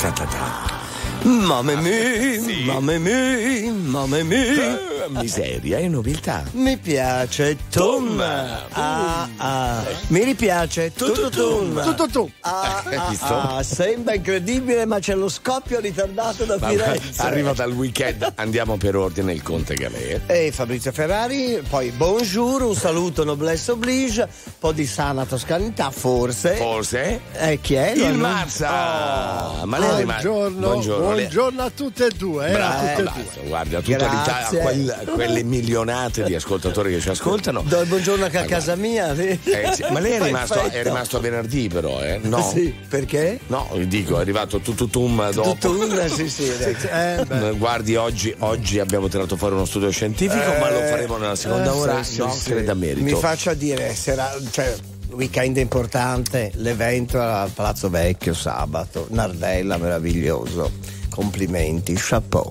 ta ta ta. Mamma mia, sì. mamma mia, mamma mia. Uh, miseria e nobiltà. Mi piace Tum. Ah, ah. Mi ripiace tutto Tum. Tutto tu. Ah, ah, ah, sembra incredibile, ma c'è lo scoppio ritardato da Firenze. Arriva dal weekend, andiamo per ordine il Conte Galè. E Fabrizio Ferrari, poi bonjour, un saluto noblesse oblige, un po' di sana toscanità, forse. Forse? Eh, chi è? Il Marza. Oh. Ma lei è Buongiorno. Buongiorno buongiorno a tutte e due. Eh, Bravo, tutte e due. Guarda, tutta l'Italia, quel, quelle milionate di ascoltatori che ci ascoltano. Do il buongiorno anche a casa mia. Eh, sì. Ma lei è rimasto, è rimasto, a venerdì, però, eh? No. Sì, perché? No, dico, è arrivato tutto tum dopo. Tuttum, sì, sì. eh, Guardi, oggi, oggi, abbiamo tirato fuori uno studio scientifico, ma lo faremo nella seconda ora. Sì, no, sì. da merito. Mi faccia dire, sarà, cioè, weekend importante, l'evento al Palazzo Vecchio sabato, Nardella meraviglioso Complimenti, chapeau.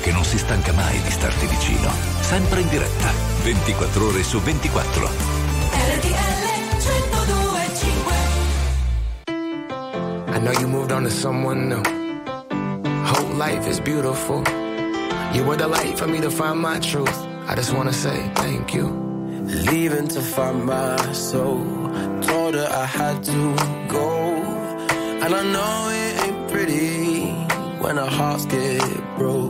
che non si stanca mai di starti vicino, sempre in diretta, 24 ore su 24. RTL 1025 I know you moved on to someone new. whole life is beautiful. You were the light for me to find my truth. I just wanna say thank you. Leaving to find my soul. Told her I had to go. And I know it ain't pretty when our hearts get broke.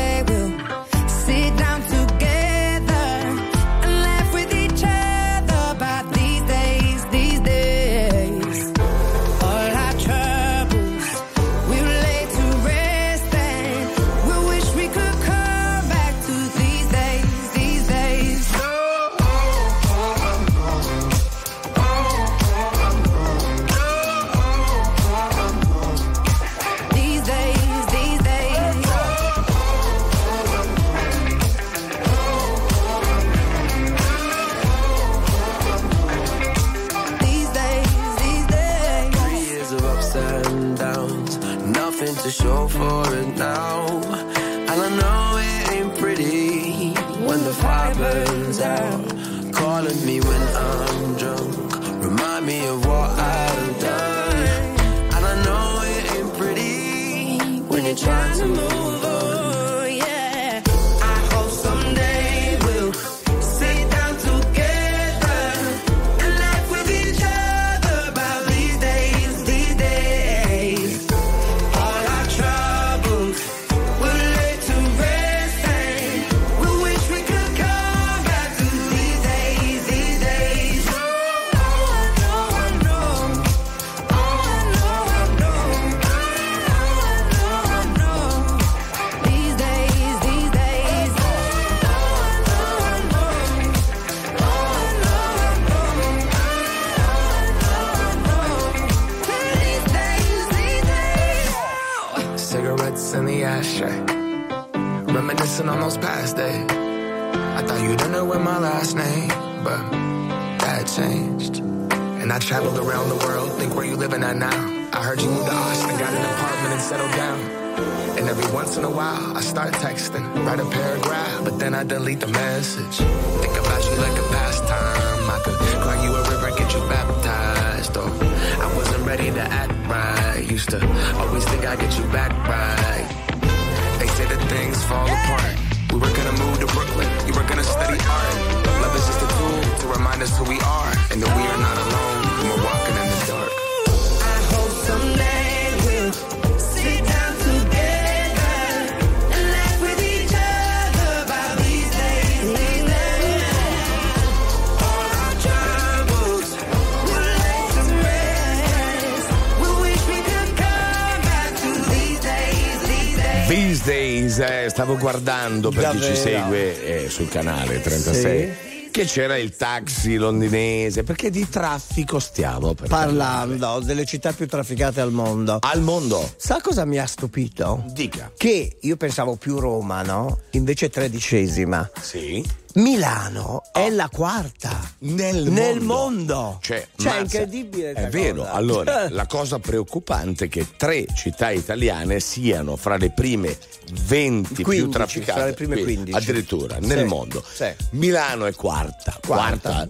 guardando per Davvero? chi ci segue eh, sul canale 36. Sì che c'era il taxi londinese, perché di traffico stiamo parlando parlare. delle città più trafficate al mondo. Al mondo? Sa cosa mi ha stupito? Dica. Che io pensavo più Roma, no? Invece tredicesima. Sì. Milano oh. è la quarta nel, nel mondo. mondo. Cioè, cioè incredibile. È vero. Cosa. Allora, la cosa preoccupante è che tre città italiane siano fra le prime 20 15, più trafficate. Fra le prime 15. Addirittura sì. nel mondo. Sì. Milano è quarta. Quarta. quarta.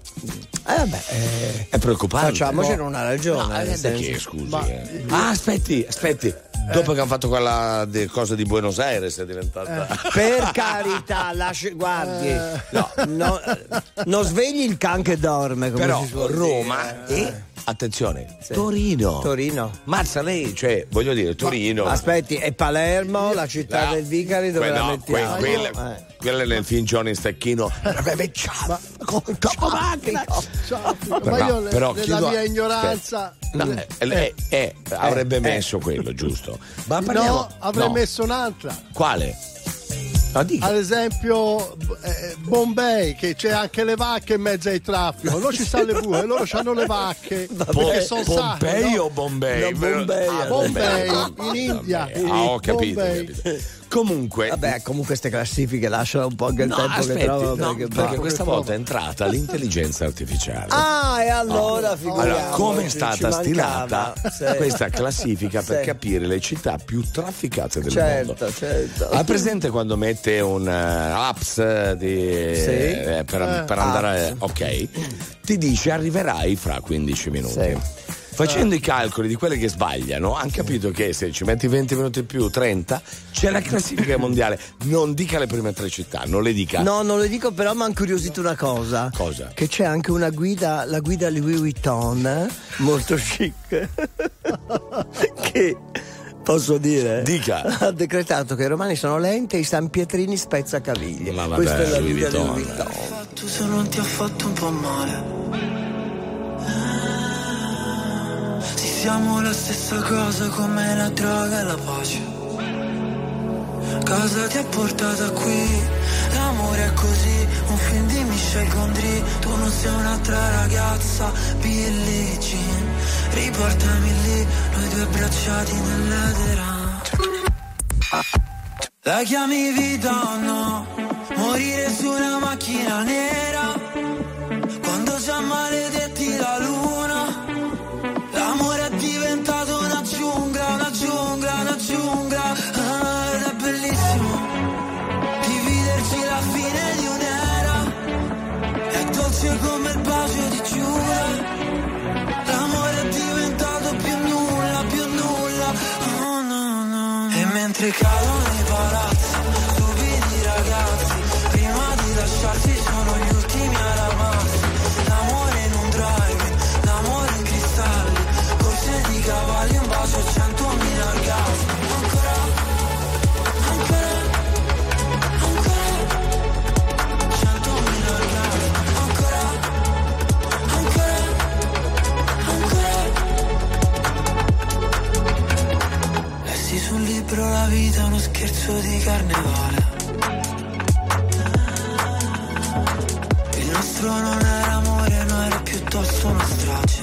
Eh, vabbè, eh, è preoccupante. Facciamoci no. una ragione. No, eh, che, scusi. Ma... Eh. Ah, aspetti, aspetti. Dopo che hanno fatto quella de, cosa di Buenos Aires è diventata. Eh, per carità, lasci, guardi. Eh. No, no, non svegli il can che dorme. Come Però Roma e attenzione, sì. Torino. Torino. Mazza lei, cioè, voglio dire, Torino. Ma, aspetti, è Palermo, la città no, del Vicari dove que- la mettiamo? Que- quella, eh. quella nel film Johnny Stecchino. ma, ma io però, nella mia ignoranza no, eh, eh, eh, avrebbe messo quello, giusto? Ma parliamo, no, avrei no. messo un'altra. Quale? Ah, Ad esempio eh, Bombay, che c'è anche le vacche in mezzo ai traffico. Non ci stanno le bue, loro hanno le vacche. Vabbè, sono Pompei no? o Bombay? No, Bombay, ah, Bombay, in India. Ah, ho capito, capito. Comunque, vabbè, comunque queste classifiche lasciano un po' anche il no, tempo aspetti, che trovano no, perché, perché questa volta è entrata l'intelligenza artificiale. Ah, e allora, oh. allora come è stata stilata sì. questa classifica per sì. capire le città più trafficate del certo, mondo? Certo. Ha presente quando mette un uh, apps di, sì. eh, per, eh, per andare, apps. ok, ti dice arriverai fra 15 minuti facendo i calcoli di quelle che sbagliano, hanno capito che se ci metti 20 minuti in più, 30, c'è la classifica mondiale. Non dica le prime tre città, non le dica. No, non le dico, però mi ha incuriosito una cosa. Cosa? Che c'è anche una guida, la guida Louis Vuitton, eh? molto chic. che posso dire? Dica. Ha decretato che i romani sono lenti e i San Pietrini spezza caviglie. Ma vabbè, Questa è la Louis guida Vuitton. Louis Vuitton. Tu se non ti ha fatto un po' male siamo la stessa cosa come la droga e la pace. Cosa ti ha portato qui? L'amore è così, un film di Michel Gondry. Tu non sei un'altra ragazza, Billie Jean. Riportami lì, noi due abbracciati nell'edera. La chiami vita o no? Morire su una macchina nera. Quando già maledetti la luna. dolce come il bacio di Giura. L'amore è diventato più nulla, più nulla. Oh no, no. no. E mentre calo davvero la vita è uno scherzo di carnevale. Il nostro non era amore, no era piuttosto una strage.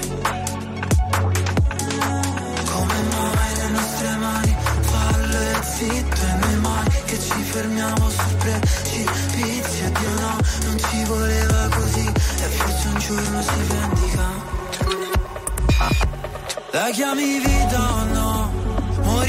Come mai le nostre mani falle zitto e noi mai che ci fermiamo su precipizi? Dio no, non ci voleva così e forse un giorno si vendica. La chiami vita o no?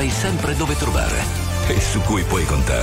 sai sempre dove trovare e su cui puoi contare.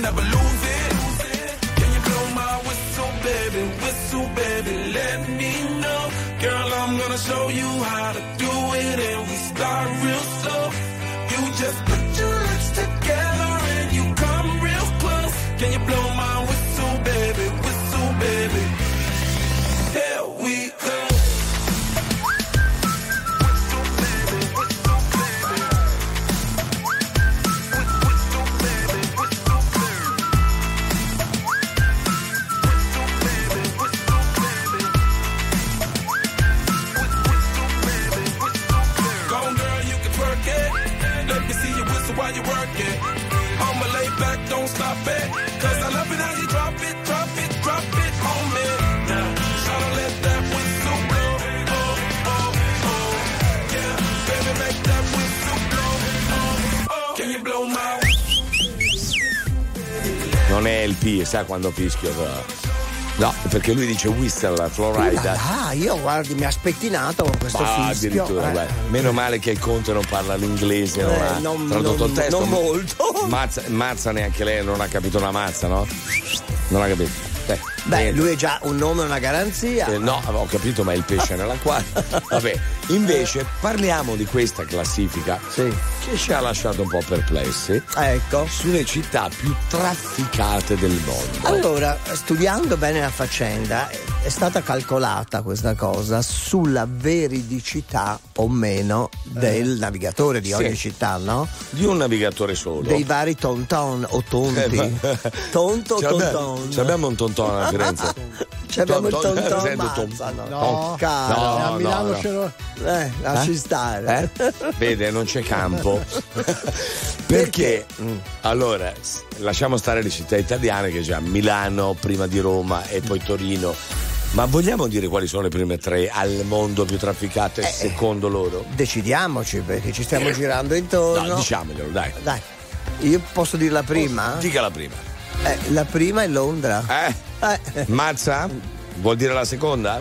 never lose it. Can you blow my whistle, baby? Whistle, baby, let me know. Girl, I'm gonna show you how to P, sa quando fischio però. No, perché lui dice whistle, Florida. Ah, io guardi, mi ha spettinato con questo Ah, fischio. addirittura, Eh. Meno male che il conte non parla l'inglese, non Eh, ha non- tradotto il non- testo. non molto. Mazza, mazza neanche lei, non ha capito una mazza, no? Non ha capito. Eh, Beh, niente. lui è già un nome e una garanzia. Eh, no, ho capito, ma è il pesce nell'acquario. Vabbè, invece parliamo di questa classifica Sì. che ci ha lasciato un po' perplessi Ecco. sulle città più trafficate del mondo. Allora, studiando bene la faccenda, è- stata calcolata questa cosa sulla veridicità o meno del navigatore di Eh. Sì. ogni città, no? Di un navigatore solo. Dei vari tonton o tonti. Eh, ma- Tonto abbiamo- tonton. ci abbiamo un tonton a Firenze. Ci abbiamo il Tonton- tonton, sento tom- mazza, no. No, Caro. No, a Milano no. ce l'ho. Eh, lasci Eh? stare. Eh? Vede, non c'è campo. Perché? Mm. Allora, lasciamo stare le città italiane che già Milano, prima di Roma e poi Torino. Ma vogliamo dire quali sono le prime tre al mondo più trafficate secondo loro? Decidiamoci perché ci stiamo girando intorno. No, diciamoglielo, dai. Dai, io posso dire la prima? Dica la prima. Eh, la prima è Londra. Eh? Eh, Mazza? Vuol dire la seconda?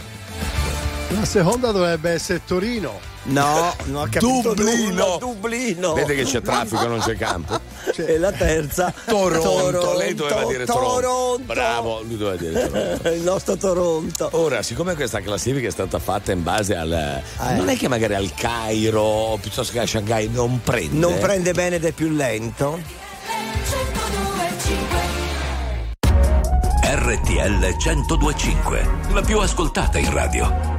La seconda dovrebbe essere Torino. no, non ho capito Dublino. nulla. Dublino. Vede che c'è traffico, non c'è campo. E la terza Toronto, lei doveva dire Toronto. Toronto. Bravo, lui doveva dire Toronto. Il nostro Toronto. Ora, siccome questa classifica è stata fatta in base al. Eh. Non è che magari al Cairo o piuttosto che a Shanghai non prende. Non prende bene ed è più lento. RTL 1025, la più ascoltata in radio.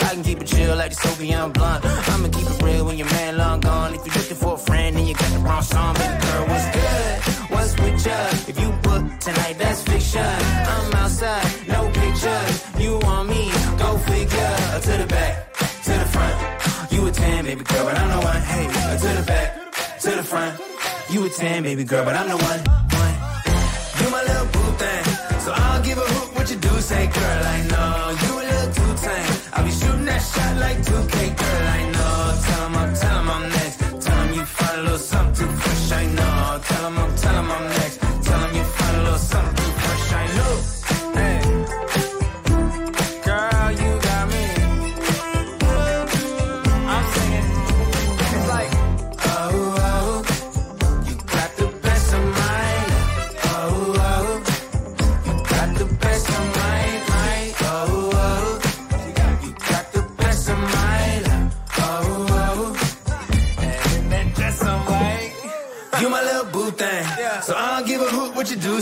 I can keep it chill like the Soviet blunt. I'ma keep it real when your man long gone. If you're looking for a friend and you got the wrong song, baby girl, what's good? What's with ya? If you book tonight, that's fiction. I'm outside, no pictures. You want me? Go figure. To the back, to the front. You a 10, baby girl, but I'm the one. Hey, to the back, to the front. You a 10, baby girl, but I'm the one. one. You my little boo thing. So I'll give a hoot what you do say, girl. I know like 2K,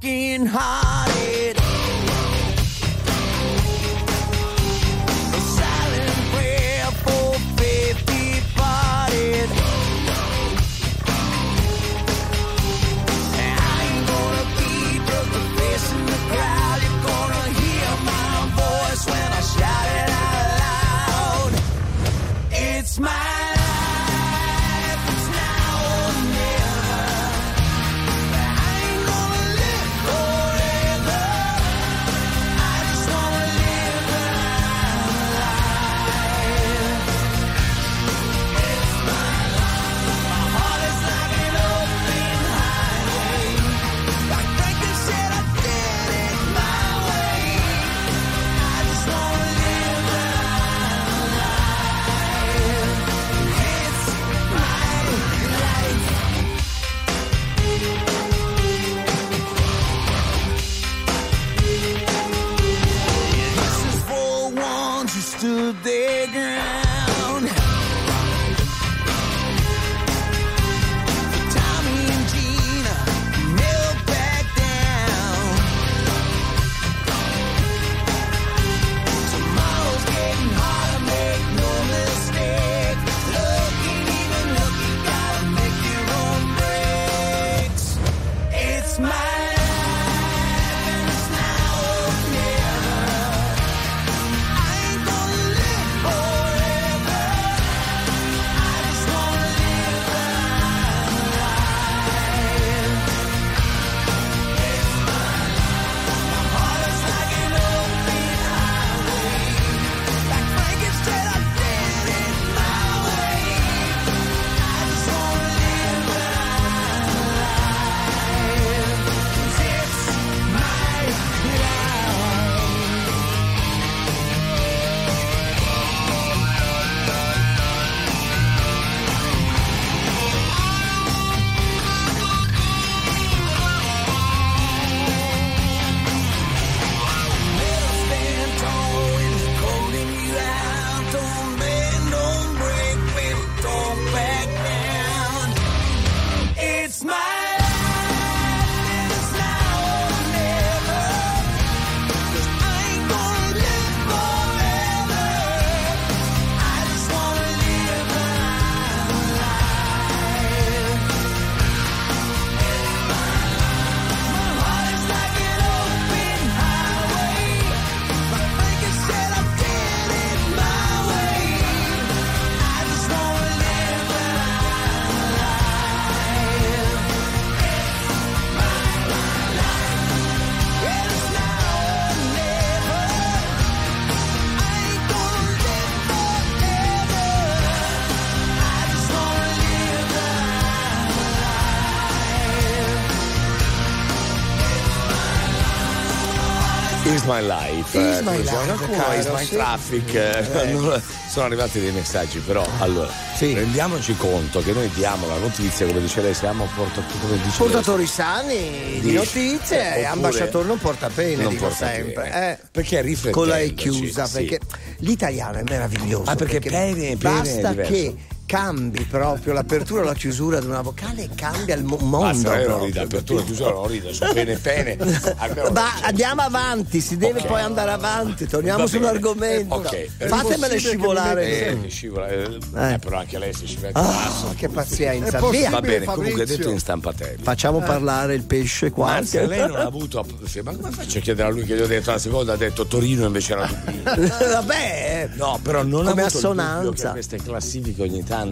broken heart. digging. My life. Is eh, my life, caro, is my sì. traffic. eh, non- sono arrivati dei messaggi, però allora rendiamoci conto che noi diamo la notizia, come dice lei, siamo portatori, come dice Portatori sani di notizie e ambasciatore non porta pene, Non dico porta sempre. bene. eh. Perché riflettendoci, Con la E chiusa, sì. perché l'italiano è meraviglioso. Ah, perché pene- pene è basta che cambi proprio l'apertura o la chiusura di una vocale e cambia il mo- mondo. io non rido, apertura e chiusura non rido, sono pene e pene. Ma andiamo avanti, si deve Ok. poi andare avanti, torniamo Va bene. sull'argomento. Ok. Fatemele scivolare. Eh, che scivola, eh, eh, però anche lei si scivola. Ah, che pazienza, Va via. bene, comunque detto in stampatello. Facciamo parlare il pesce qua. Anzi, lei non ha avuto. Ma come faccio a chiedere a lui che gli ho detto la seconda? Ha detto Torino invece era Dublino. Vabbè, No, però non Come ha avuto il dubbio assonanza. che queste classifiche ogni tanto.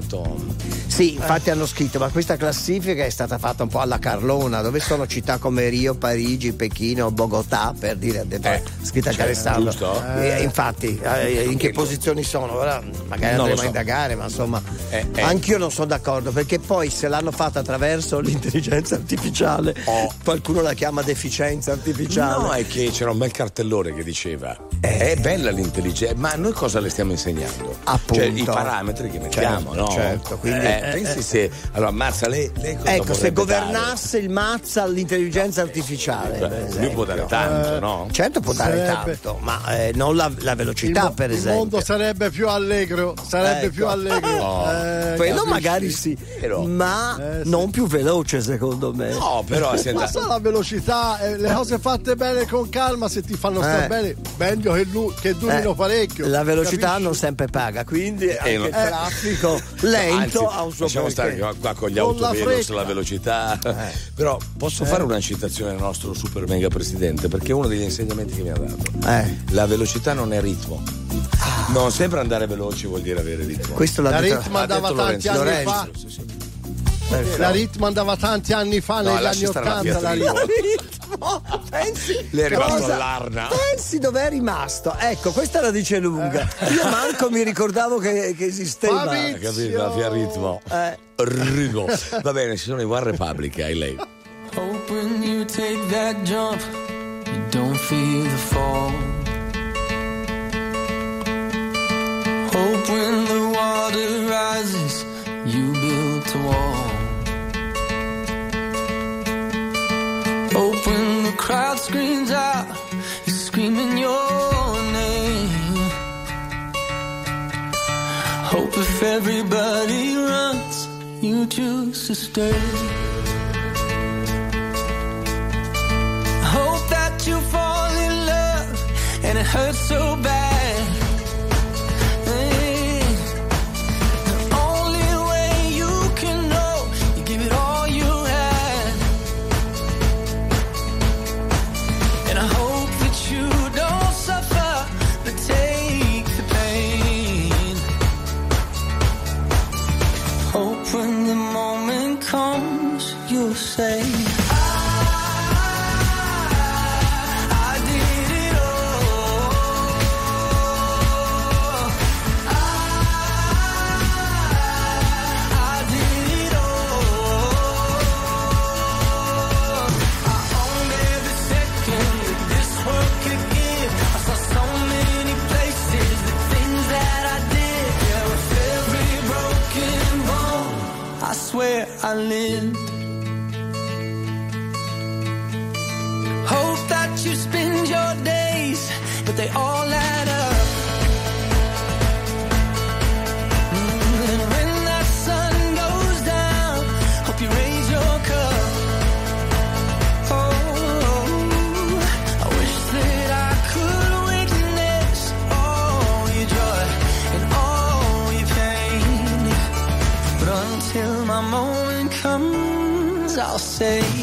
Sì, infatti hanno scritto, ma questa classifica è stata fatta un po' alla Carlona, dove sono città come Rio, Parigi, Pechino, Bogotà, per dire, ha detto, scritta cioè, Alessandro. giusto? Eh, infatti, eh, in che posizioni sono? Ora magari Non andremo so. a indagare, ma insomma, Eh, eh. anch'io non sono d'accordo, perché poi se l'hanno fatta attraverso l'intelligenza artificiale, qualcuno la chiama deficienza artificiale. No, è che c'era un bel cartellone che diceva È bella l'intelligenza, ma noi cosa le stiamo insegnando? Appunto. Cioè i parametri che mettiamo, Certo, no? certo, quindi- Eh, pensi se. Allora, Mazza, lei, lei cosa Ecco, se governasse il Mazza all'intelligenza artificiale. dare? Lui può dare tanto, no? Certo può dare Sarebbe- tanto, ma eh, non la, la velocità, il, mo- per il esempio. mondo sarebbe più allegro, sarebbe Ecco. più allegro. Oh. Eh, Quello capisci? magari sì, Vero. ma Eh, sì. non più veloce secondo me. No, però Ma sa la velocità, eh, le cose fatte bene con calma, se ti fanno Eh. stare bene, meglio che, lu- che durino Eh, parecchio. La velocità capisci? non sempre paga, quindi anche non- il traffico lento ha un suo lasciamo stare perché. qua, qua con gli la autovelox, fretta. la velocità. Però posso fare una citazione al nostro super mega presidente? Perché è uno degli insegnamenti che mi ha dato. Eh, La velocità non è ritmo. Non sempre andare veloci vuol dire avere ritmo. questo l'ha La detto ritmo andava detto tanti Lorenzo. anni fa. Sì, sì. La ritmo andava tanti anni fa, No, negli anni stare la 80. La ritmo. ritmo. Pensi, Lei è rimasto cosa- all'Arna. Pensi dove è rimasto? Ecco, questa la dice lunga. Io manco mi ricordavo che, che esisteva. Fabrizio. Capito? La Fiat ritmo. Eh. Ritmo. Va bene, ci sono i One Republic, hai lei. Hope when you take that jump, you don't feel the fall. Hope when the water rises, you build a wall. Crowd screams out, you're screaming your name. Hope if everybody runs, you choose to stay. Hope that you fall in love and it hurts so bad. Hope that you spend your days, but they all say.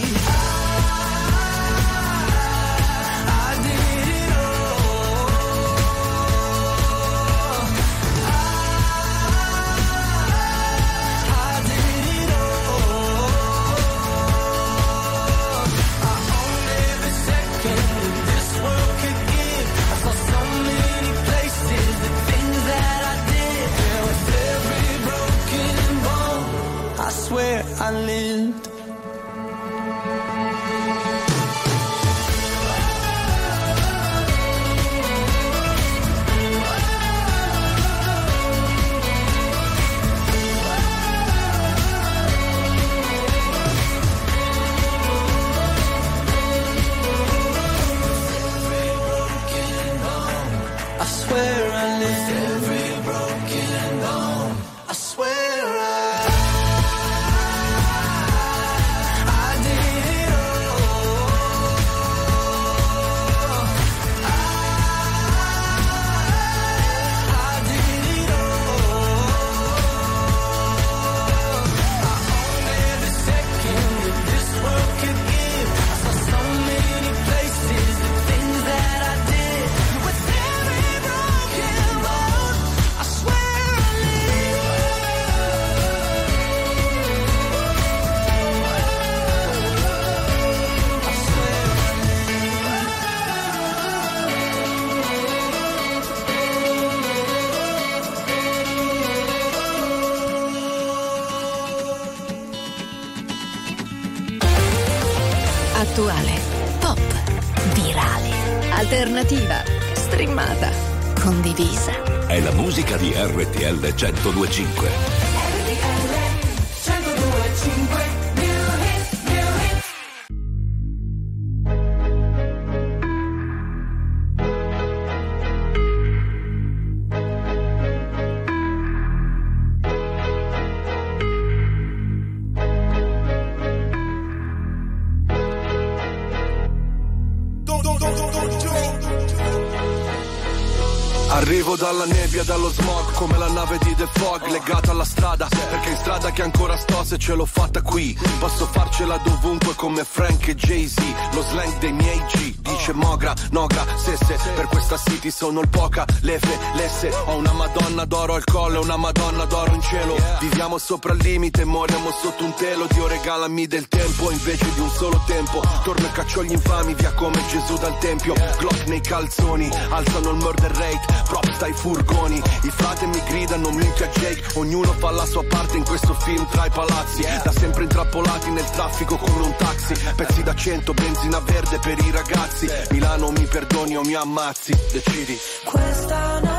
1025. RTL 1025 New Hit, New Hit. Arrivo dalla nebbia, dallo sono il poca, lefe, lesse, ho una madonna d'oro al collo una madonna d'oro in cielo. Viviamo sopra il limite, moriamo sotto un telo, Dio regalami del tempo invece di un solo tempo. Torno e caccio gli infami via come Gesù dal tempio, Glock nei calzoni, alzano il murder rate, props dai furgoni, i frate mi gridano minchia Jake, ognuno fa la sua parte in questo film tra i palazzi, da sempre intrappolati nel traffico come un taxi, pezzi da cento, benzina verde per i ragazzi, Milano mi perdoni o mi ammazzi, decidi. Questa notte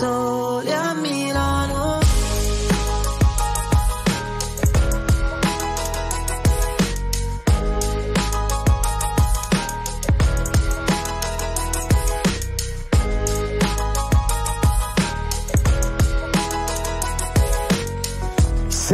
niente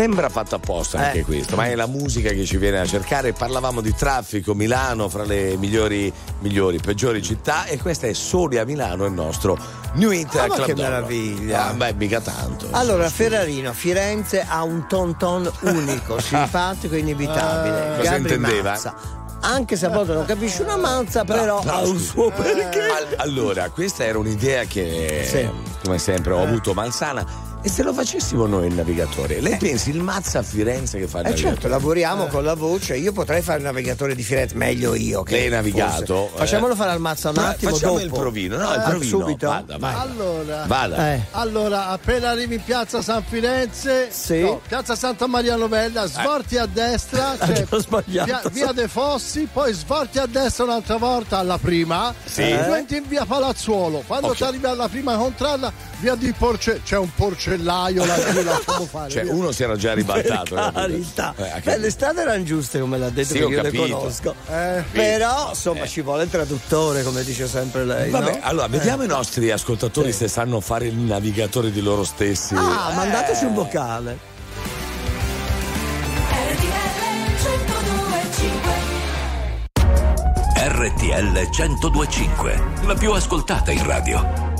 Sembra fatto apposta anche Eh. questo, ma è la musica che ci viene a cercare. Parlavamo di traffico, Milano fra le migliori, migliori, peggiori città e questa è Soli a Milano, il nostro New Hit Ah, ma Club che d'Oro. meraviglia. Ah, beh, mica tanto. Allora, Ferrarino, Firenze ha un ton ton unico, simpatico e inevitabile. Eh, cosa intendeva? Mazza. Anche se a volte non capisci una mazza, però, ha un suo perché. Al- allora, questa era un'idea che, Sì. come sempre, ho avuto malsana. E se lo facessimo noi il navigatore? Lei pensi il Mazza a Firenze che fa il Eh navigatore? certo, lavoriamo con la voce. Io potrei fare il navigatore di Firenze meglio io. Che Lei è navigato, forse. eh. Facciamolo fare al mazza un Fa- attimo facciamo dopo. il provino, no, il Eh, provino. Subito. Vada, vai. Allora, Vada. Eh. allora, appena arrivi in piazza San Firenze, Sì. no, piazza Santa Maria Novella, svolti a destra, cioè, via, via dei Fossi, poi svolti a destra un'altra volta alla prima, Sì. e diventi in via Palazzuolo. Quando Ok. ti arrivi alla prima contrada, via di porce c'è un porcellaio là laggiù lasciamo fare cioè via. uno si era già ribaltato per carità eh, eh Beh, le strade erano giuste come l'ha detto sì, io capito. le conosco eh, però eh. insomma eh. ci vuole il traduttore come dice sempre lei vabbè no? allora eh. vediamo i nostri ascoltatori se sanno fare il navigatore di loro stessi ah mandateci un vocale RTL 1025, la più ascoltata in radio.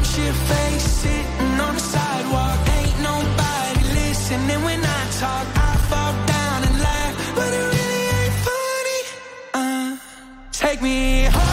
shit sitting on the sidewalk. Ain't nobody listening when I talk. I fall down and laugh, but it really ain't funny. Uh, take me home.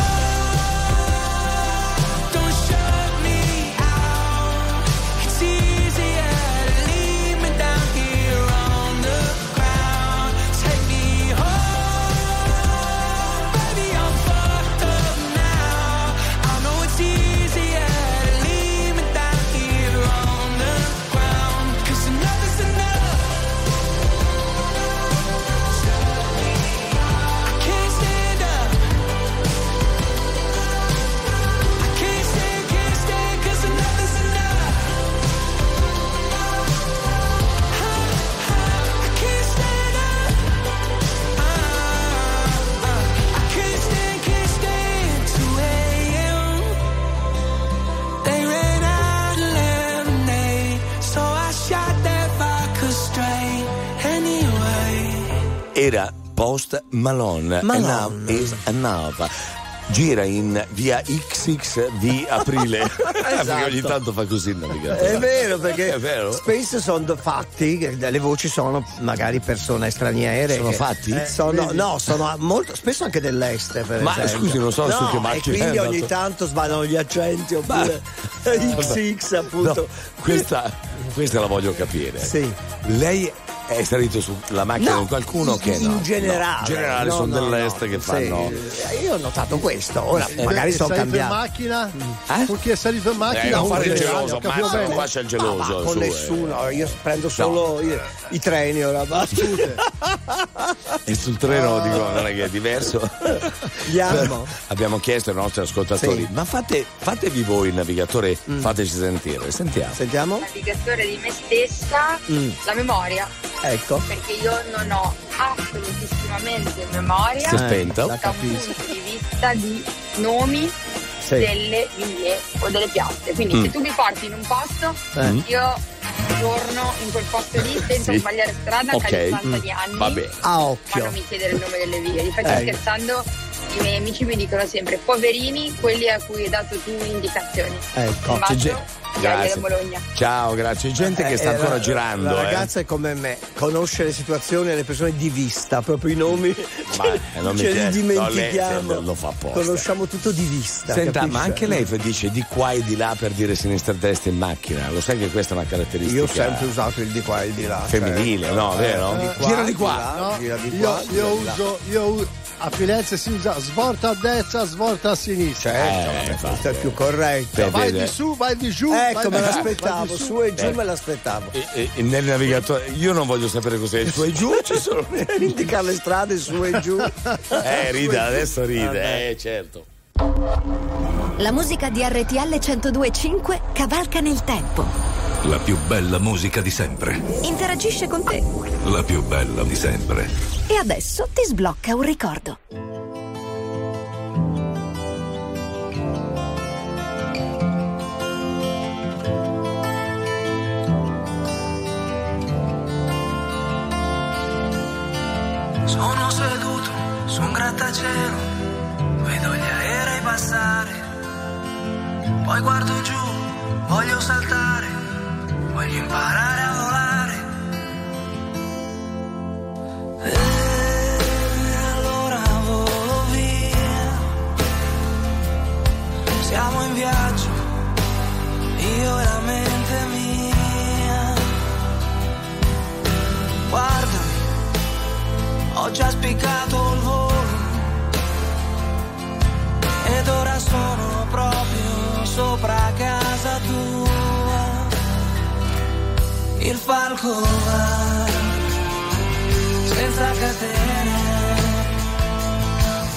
Post Malone. Malone. Now is enough. Gira in via XXV aprile. Perché ogni tanto fa così il navigatore. Esatto. È vero, perché È vero? spesso sono fatti, le voci sono magari persone straniere. Sono fatti? eh, sono, no, sono molto, spesso anche dell'est. Ma, esempio. scusi, non so no, su che E quindi è ogni tanto svanano gli accenti oppure XX appunto. No, questa, questa la voglio capire. Sì. Lei è salito sulla macchina No, di qualcuno in, che in no? generale. No, generale No, sono no, dell'est no. che Sì, fanno. Io ho notato questo, ora Eh, magari sono salito in macchina? Eh? Con chi è salito in macchina? Eh, non Con fare il geloso, bene. qua c'è il geloso. Ah, con su, eh. nessuno, io prendo solo i, i treni ora. basta. E sul treno dico, non è che è diverso. Abbiamo chiesto ai nostri ascoltatori, Sì. ma fate, fatevi voi il navigatore, fateci sentire, sentiamo. Sentiamo? navigatore di me stessa, Mm. la memoria, Ecco. perché io non ho assolutissimamente memoria Si è spenta? da un punto di vista di nomi Sì. delle vie o delle piazze. Quindi Mm. se tu mi porti in un posto, Eh. io torno in quel posto lì senza Sì. sbagliare strada Ok. che a distanza Mm. di anni. Va bene. A Ma occhio. non mi chiedere il nome delle vie. Infatti Eh. scherzando i miei amici mi dicono sempre poverini quelli a cui hai dato tu indicazioni. Ecco. C'è gente- Grazie. Bologna. Ciao, grazie. Gente che Eh, sta eh, ancora la- girando. La eh. ragazza è come me, conosce le situazioni e le persone di vista, proprio i nomi. Ma, eh, non mi ce li dimentichiamo. no, lei lo fa apposta. Conosciamo tutto di vista. Senta, capisce? ma anche lei dice di qua e di là per dire sinistra e destra in macchina. Lo sai che questa è una caratteristica Io ho sempre usato il di qua e il di là. femminile, certo. no? Vero? Eh, Gira di qua. là, No, gira di io, qua, gira io di là. uso, io a Firenze si usa svolta a destra, svolta a sinistra. Certo, Eh, vabbè, infatti. questo è più corretto. Beh, vai vede. di su, vai di giù. Ecco, me l'aspettavo, di su e giù Eh. me l'aspettavo. E- e- e nel navigatore, io non voglio sapere cos'è il su e giù, ci sono. Indicare le strade su e giù. Eh, ride, adesso ride, eh, certo. La musica di RTL 1025 cavalca nel tempo. La più bella musica di sempre. Interagisce con te. La più bella di sempre. E adesso ti sblocca un ricordo. Sono seduto su un grattacielo, vedo gli aerei passare, poi guardo giù, voglio saltare, voglio imparare a volare. E allora volo via, siamo in viaggio, io e la mente mia. Guardami. Ho già spiccato il volo ed ora sono proprio sopra casa Il falco va senza catene,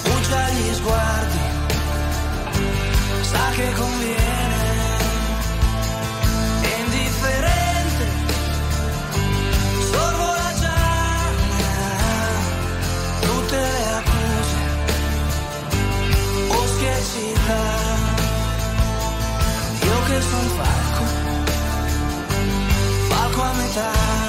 butta gli sguardi, sa che conviene, è indifferente, sorvola già tutte le accuse, boschi e città. Io che son falco, falco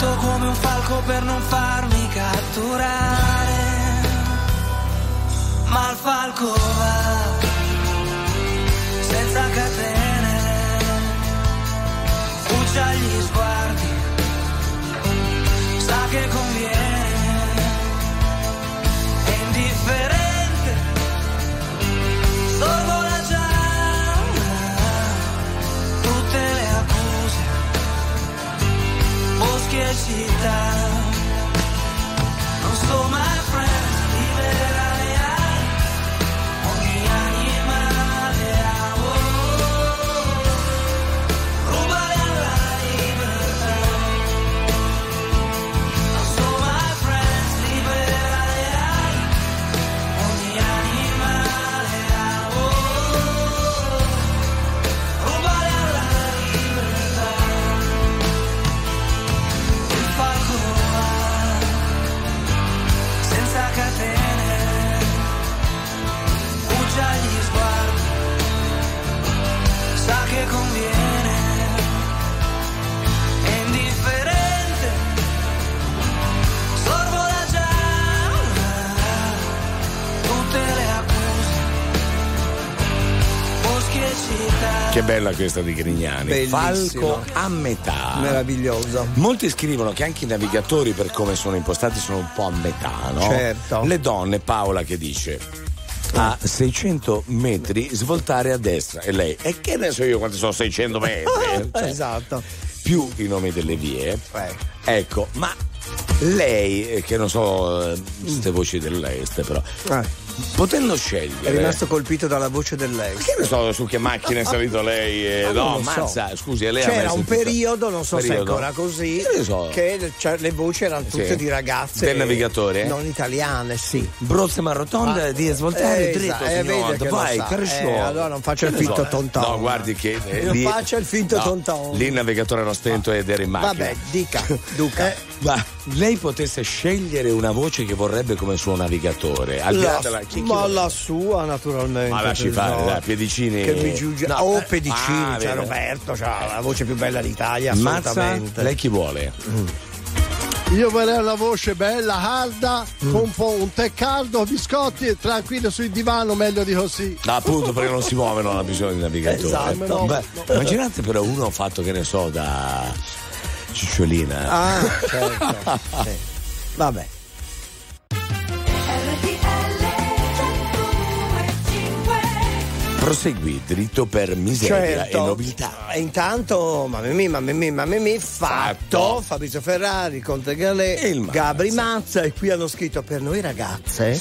alto come un falco per non farmi catturare. Ma il falco va senza catene, fuggia gli sguardi, sa che conviene, boschi bella questa di Grignani. Bellissimo. Falco a metà. Meraviglioso. Molti scrivono che anche i navigatori, per come sono impostati, sono un po' a metà, no? Certo. Le donne, Paola che dice. A 600 metri svoltare a destra e lei, e che ne so io quanto sono 600 metri? Cioè, esatto. più i nomi delle vie. Ecco, ma lei, eh, che non so, queste voci dell'est però, potendo È scegliere. rimasto colpito dalla voce dell'est. Che ne so su che macchina è salito lei? eh, Ma no, lo so. mazza, scusi, lei C'era un periodo, non so se è Periodo? ancora così, Che ne so? che cioè, le voci erano tutte Sì. di ragazze Del navigatore? non italiane, sì. Prossima rotonda Ah, di svoltare eh, dritto, esatto, eh, vede Vai. Kershaw. Eh, allora non faccia il finto so. tonton. No, guardi che eh, Non lì- faccia il finto no, tonton. Lì il navigatore era stento ed era in macchina. Vabbè, dica, Duca. Eh, ma lei potesse scegliere una voce che vorrebbe come suo navigatore, al La- della chi- chi ma la sua naturalmente. Ma lasci fare, dai, Piedicini. Che mi giuge. No, oh, eh, Pedicini, ah, cioè vero. Roberto, c'ha la voce più bella d'Italia, Mazza, assolutamente. lei chi vuole? Io vorrei una voce bella, calda, Mm. con un po' un tè caldo, biscotti e tranquillo sul divano, meglio di così. Ah, appunto perché non si muove, non ha bisogno di navigatore. Esatto. Beh, immaginate però uno fatto che ne so da cicciolina. Ah, certo. Sì. Vabbè. Prosegui dritto per miseria Certo. e nobiltà. E intanto, mamma mia, mamma mia, mamma mia, fatto, Fabrizio Ferrari, Conte Galè, Gabri Mazza e qui hanno scritto per noi ragazze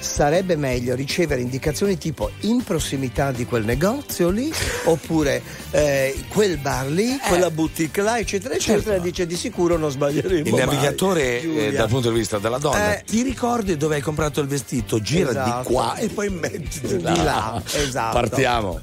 sarebbe meglio ricevere indicazioni tipo in prossimità di quel negozio lì oppure eh, quel bar lì, quella boutique là, eccetera, eccetera. Dice di sicuro non sbaglieremo Il mai. navigatore, eh, dal punto di vista della donna, Eh. ti ricordi dove hai comprato il vestito? Gira Esatto. di qua e poi mettiti Di là, esatto. Partiamo.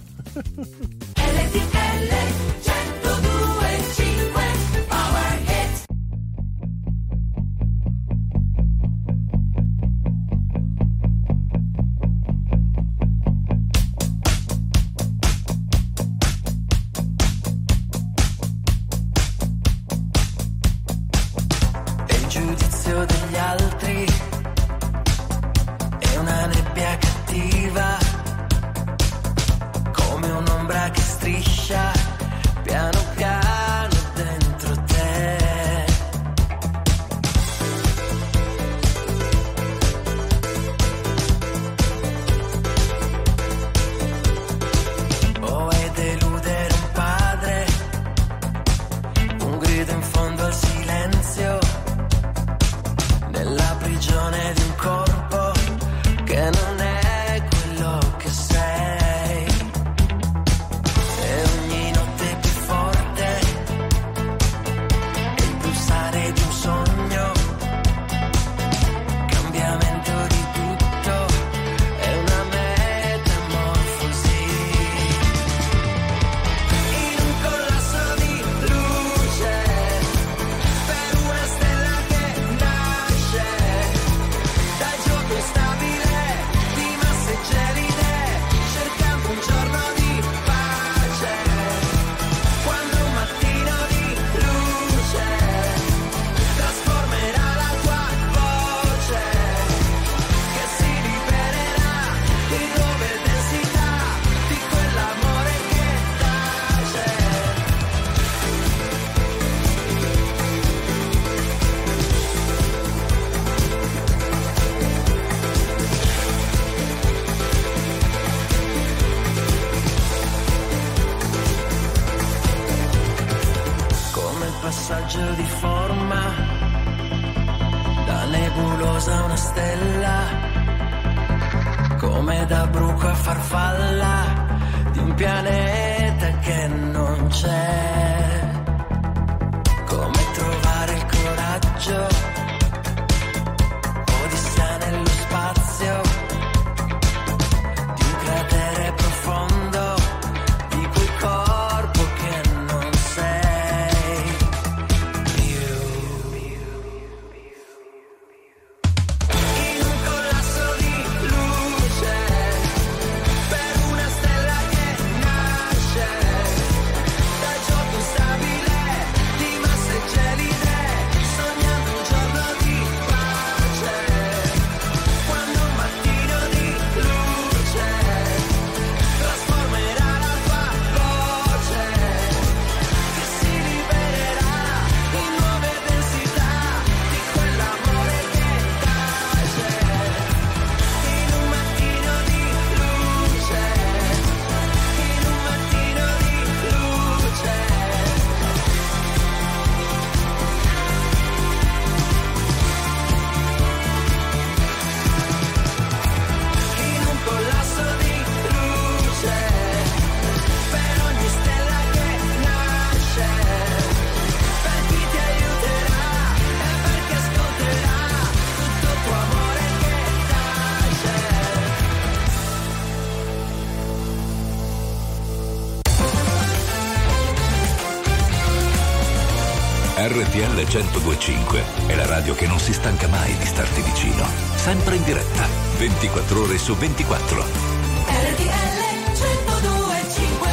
RTL 1025 è la radio che non si stanca mai di starti vicino. Sempre in diretta, 24 ore su 24. RTL 1025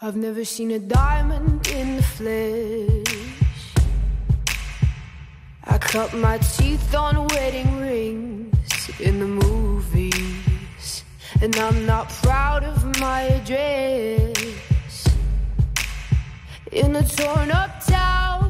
I've never seen a diamond in the flesh. I cut my teeth on wedding rings in the movies. And I'm not proud of my address. In a torn up town,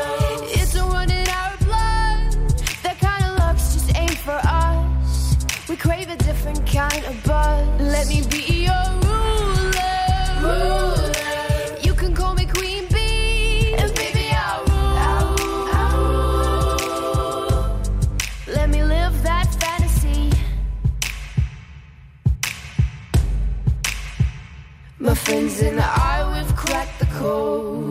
run in our blood. That kind of luck's just ain't for us. We crave a different kind of buzz. Let me be your ruler. You can call me Queen Bee, and baby I'll rule. Let me live that fantasy. My friends and I, we've cracked the code.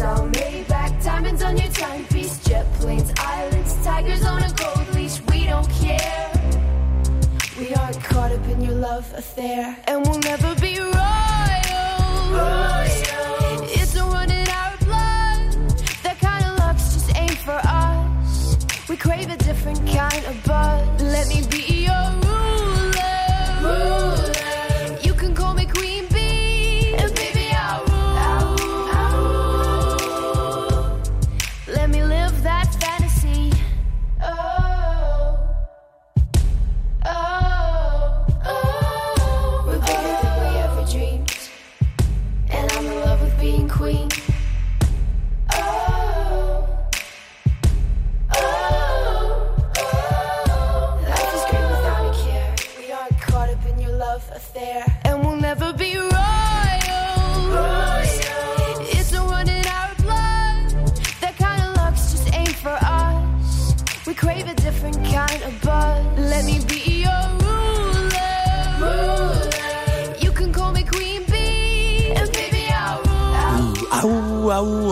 Maybach, diamonds on your timepiece, jet planes, islands, tigers on a gold leash. We don't care. We aren't caught up in your love affair, and we'll never be royals. It's a run in our blood. That kind of luck's just ain't for us. We crave a different kind of buzz. Let me be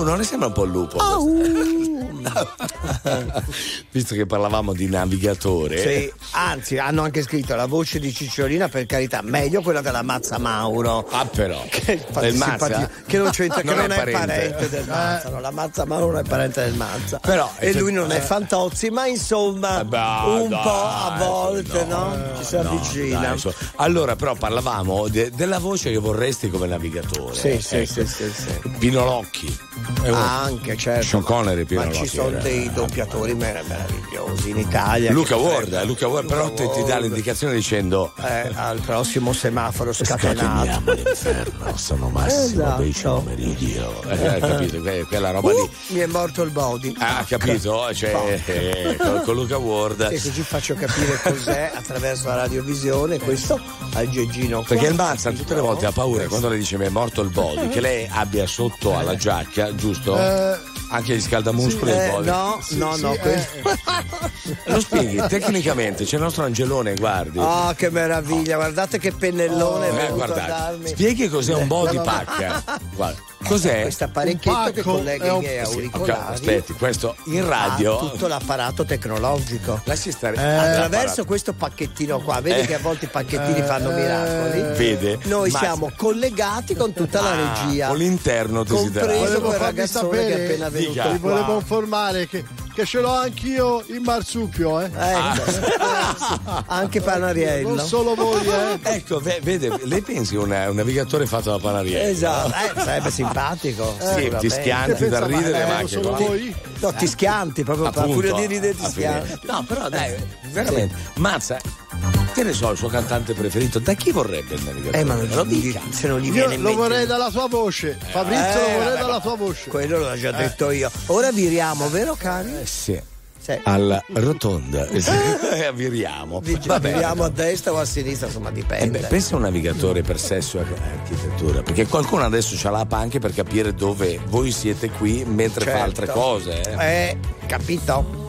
non le sembra un po' il lupo? Visto che parlavamo di navigatore. Sì, anzi, hanno anche scritto la voce di Cicciolina, per carità, meglio quella della Mazza Mauro. Ah, però. Che, Del Mazza? che non c'entra, che Non non, è è, parente. parente. del Mazza. no, la Mazza Mauro non è parente del Mazza. Però, e lui non è Fantozzi, ma insomma, Eh, beh, un dai, po' a volte, no? Ci si No, avvicina. dai, allora, però, parlavamo de- della voce che vorresti come navigatore. Sì, sì, Ecco. sì, sì, sì. Pino Locchi. È uno- Anche, certo. Sean Connery, Pino Ma ci Locchi sono era- dei doppiatori mer- meravigliosi in Italia. Luca Ward, eh, Luca Ward, però ti, ti dà l'indicazione dicendo eh, al prossimo semaforo scatenato. L'inferno, sono Massimo Esatto. dei Dio. Eh, capito? Que- Quella roba lì. Uh, mi è morto il body. Ah, capito? Cioè, eh, con, con Luca Ward. Sì, così faccio capire cos'è attraverso la radiovisione questo al Geggino. Perché il Mazza tutte le volte ha paura quando le dice mi è morto il body che lei abbia sotto alla giacca, giusto? Eh, Anche gli scaldamuscoli eh, il body. no, no, no, quello- Lo spieghi tecnicamente, c'è il nostro angelone, guardi. Oh, che meraviglia, guardate che pennellone è Eh, guardate, spieghi cos'è un body Eh, pack. Guarda, cos'è? Questo apparecchietto che collega è i un- miei auricolari. ok, aspetti, questo in radio. ha tutto l'apparato tecnologico. Lasci stare. Attraverso l'apparato. questo pacchettino qua, vedi Eh. che a volte i pacchettini fanno miracoli. Vede? Noi Ma- siamo collegati con tutta la Ah, regia. con l'interno desiderato. Compreso Volevo quel farvi ragazzone che è sapere, appena venuto Dica. vi volevo informare che, che ce l'ho anch'io in marsupio, eh. Ecco. Anche Panariello. Non solo voi, eh. Ecco, ve- vede, lei pensi un, un navigatore fatto da Panariello? Esatto, eh, sarebbe simpatico. Sì, sicuramente. ti schianti da ridere, ma anche solo voi? No, ti schianti proprio per Appunto, furia di ridere ti a schianti. No, però dai, veramente. Mazza, che ne so, il suo cantante preferito, da chi vorrebbe il navigatore? Eh, ma non lo dica. se non gli Io viene in lo vorrei dalla sua voce. Fabrizio Eh, lo vorrei vabbè, dalla sua voce. Quello l'ho già detto io. Ora viriamo, vero cari? Eh, sì. Sì. Alla rotonda. Eh, Viriamo. Vi- Vabbè. Viriamo a destra o a sinistra, insomma, Eh dipende. beh, pensa a un navigatore per sesso e architettura, perché qualcuno adesso c'ha l'app anche per capire dove voi siete qui mentre fa Certo. altre cose. eh. Eh, capito?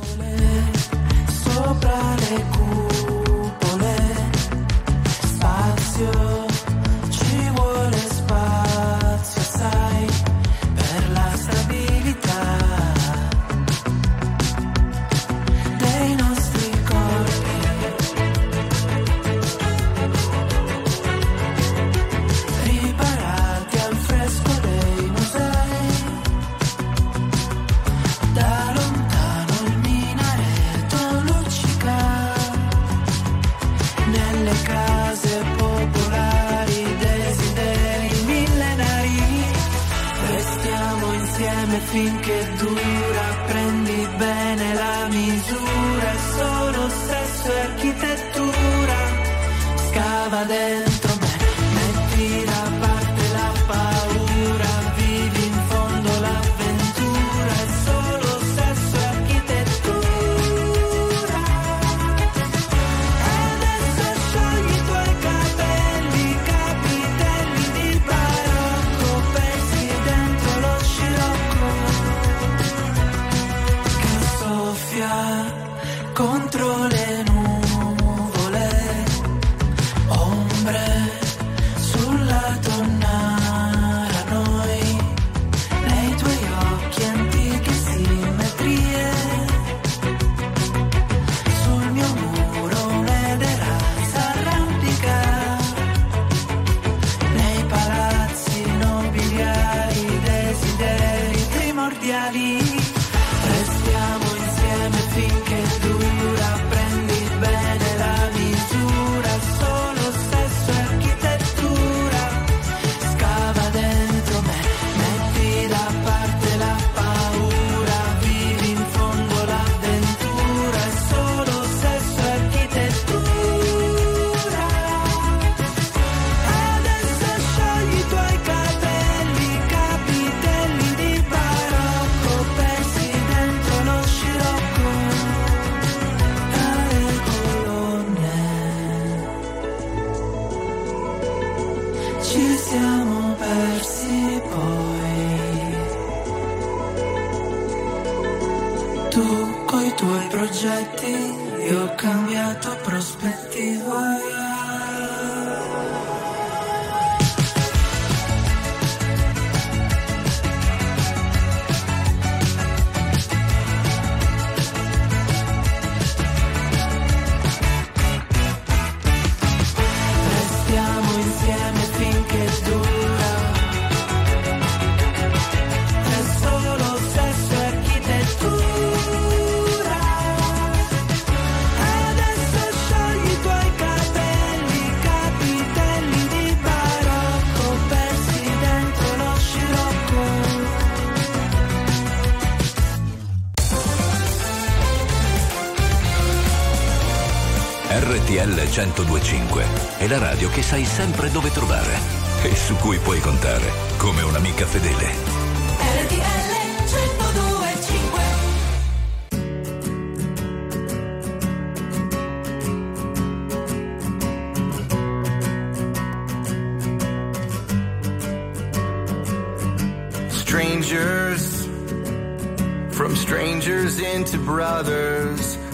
Sopra le cupole, spazio, finché dura prendi bene la misura è solo sesso e architettura scava dentro 1025 è la radio che sai sempre dove trovare e su cui puoi contare come un'amica fedele. RTL 1025 Strangers, from strangers into brothers,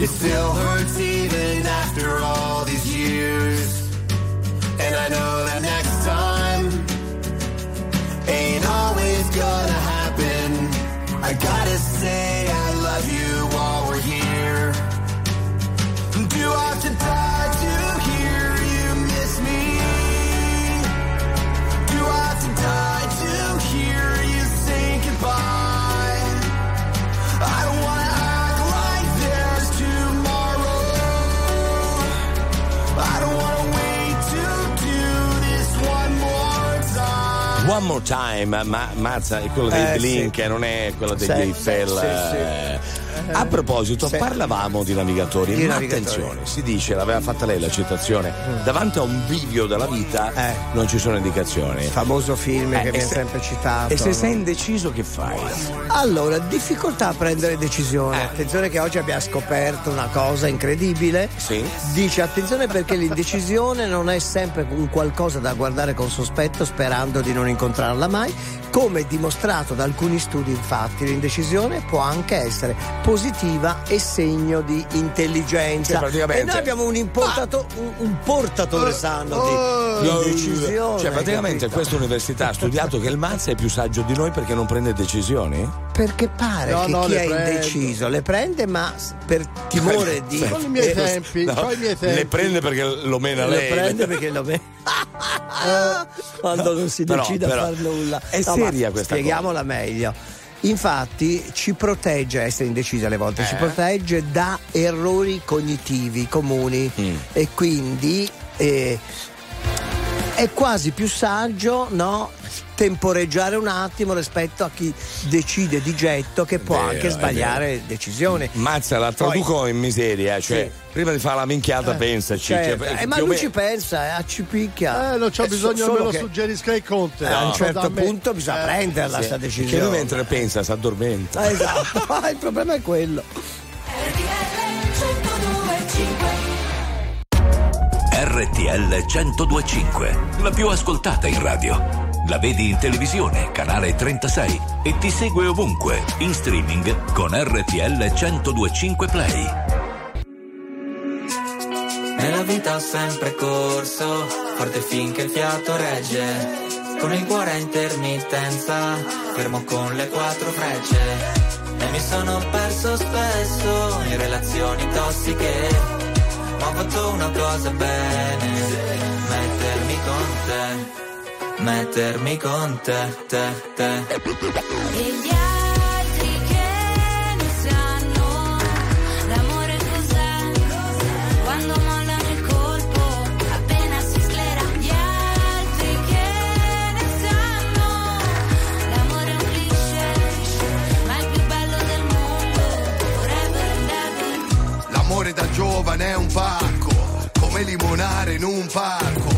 It still hurts One more time, ma Mazza è quello dei Eh, Blink, sì. non è quello degli Sì, Eiffel. sì, sì. Eh. A proposito, Sì. parlavamo di navigatori, Di ma navigatori. attenzione, si dice, l'aveva fatta lei la citazione, davanti a un bivio della vita non ci sono indicazioni. famoso film Eh, che viene se- sempre citato. E se no? sei indeciso che fai? Allora, difficoltà a prendere decisioni. Attenzione che oggi abbiamo scoperto una cosa incredibile. Dice attenzione perché l'indecisione non è sempre un qualcosa da guardare con sospetto sperando di non incontrarla mai. Come dimostrato da alcuni studi, infatti, l'indecisione può anche essere positiva e segno di intelligenza. Cioè, praticamente- E noi abbiamo un, importato- un, un portatore sano di, di indecisione. Cioè, praticamente capito? questa università ha studiato che il Mazza è più saggio di noi perché non prende decisioni? Perché pare No, che no, chi le è prendo. indeciso le prende, ma per timore di. Con i miei eh, tempi, No, con i miei tempi. le prende perché lo mena le lei. prende perché lo vede. Quando non si decide però a far nulla. è seria questa Spieghiamola meglio. Infatti ci protegge, essere indecisi alle volte, ci Eh. protegge da errori cognitivi comuni Mm. e quindi eh, è quasi più saggio no, temporeggiare un attimo rispetto a chi decide di getto che può Vero, anche sbagliare decisione. Mazza la traduco in miseria, cioè Sì. prima di fare la minchiata Eh, pensaci. certo. cioè, Eh, ma lui me- ci pensa, eh, ci picchia. Eh, non c'ho Eh, bisogno so- me lo che- suggerisca il Conte. Eh, a un No, certo punto bisogna Eh, prenderla Sì. sta Che lui decisione. mentre pensa si addormenta. Eh, esatto, il problema è quello. RTL 1025, la più ascoltata in radio. La vedi in televisione, canale 36 e ti segue ovunque, in streaming con RTL 1025 Play. Nella vita ho sempre corso, forte finché il fiato regge. Con il cuore a intermittenza, fermo con le quattro frecce. E mi sono perso spesso in relazioni tossiche. Ma ho fatto una cosa bene, mettermi con te, mettermi con te, te, te. E gli altri che non sanno l'amore cos'è, quando mollano il colpo, appena si sclera. Gli altri che ne sanno l'amore è ma è il più bello del mondo, forever ever. L'amore da giovane è un pacco, come limonare in un parco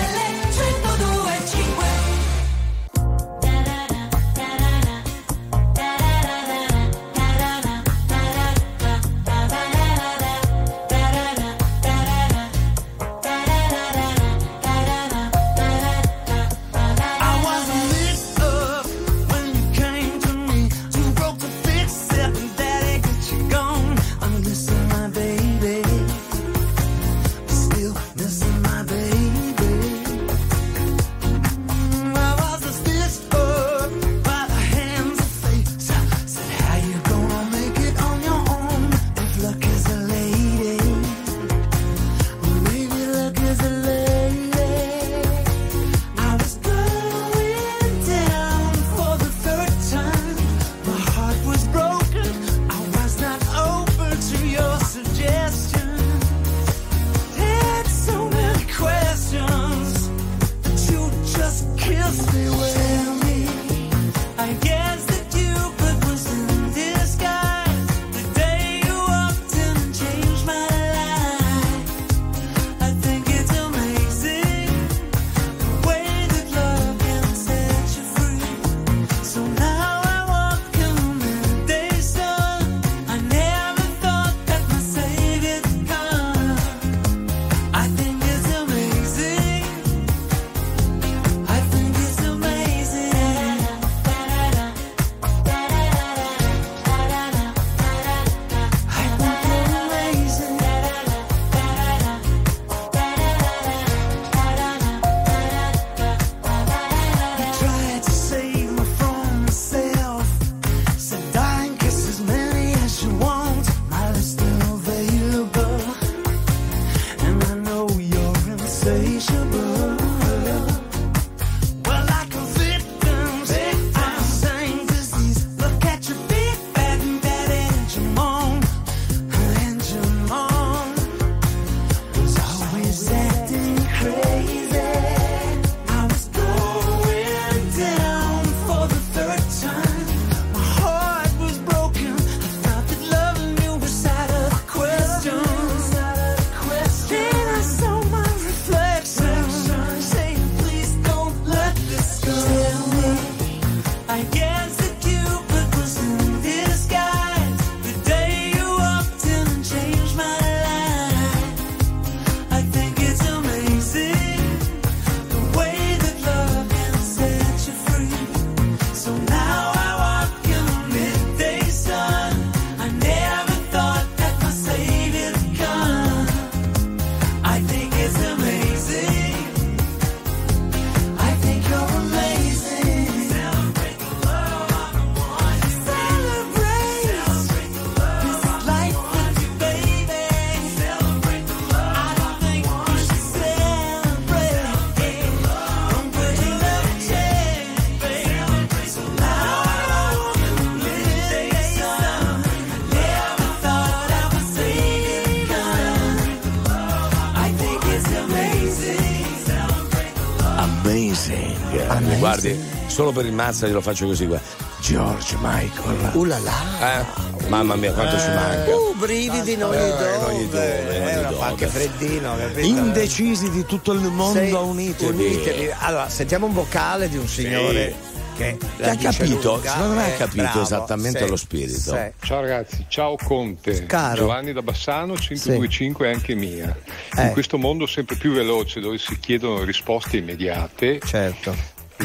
solo per il mazza glielo faccio così. Guarda. George Michael. Uh là là. Eh? Mamma mia, quanto ci manca. Uh, brividi in ogni Eh, dove. in ogni dove, in ogni Eh, anche freddino, capito? Indecisi di tutto il mondo, Sì, unitevi. unitevi. Allora, sentiamo un vocale di un signore che Che la ha capito, lunga, secondo me ha eh, capito bravo, esattamente sì, lo spirito. sì. Ciao ragazzi, ciao Conte, Caro. Giovanni da Bassano, 1025 è anche mia. Eh. In questo mondo sempre più veloce dove si chiedono risposte immediate, certo.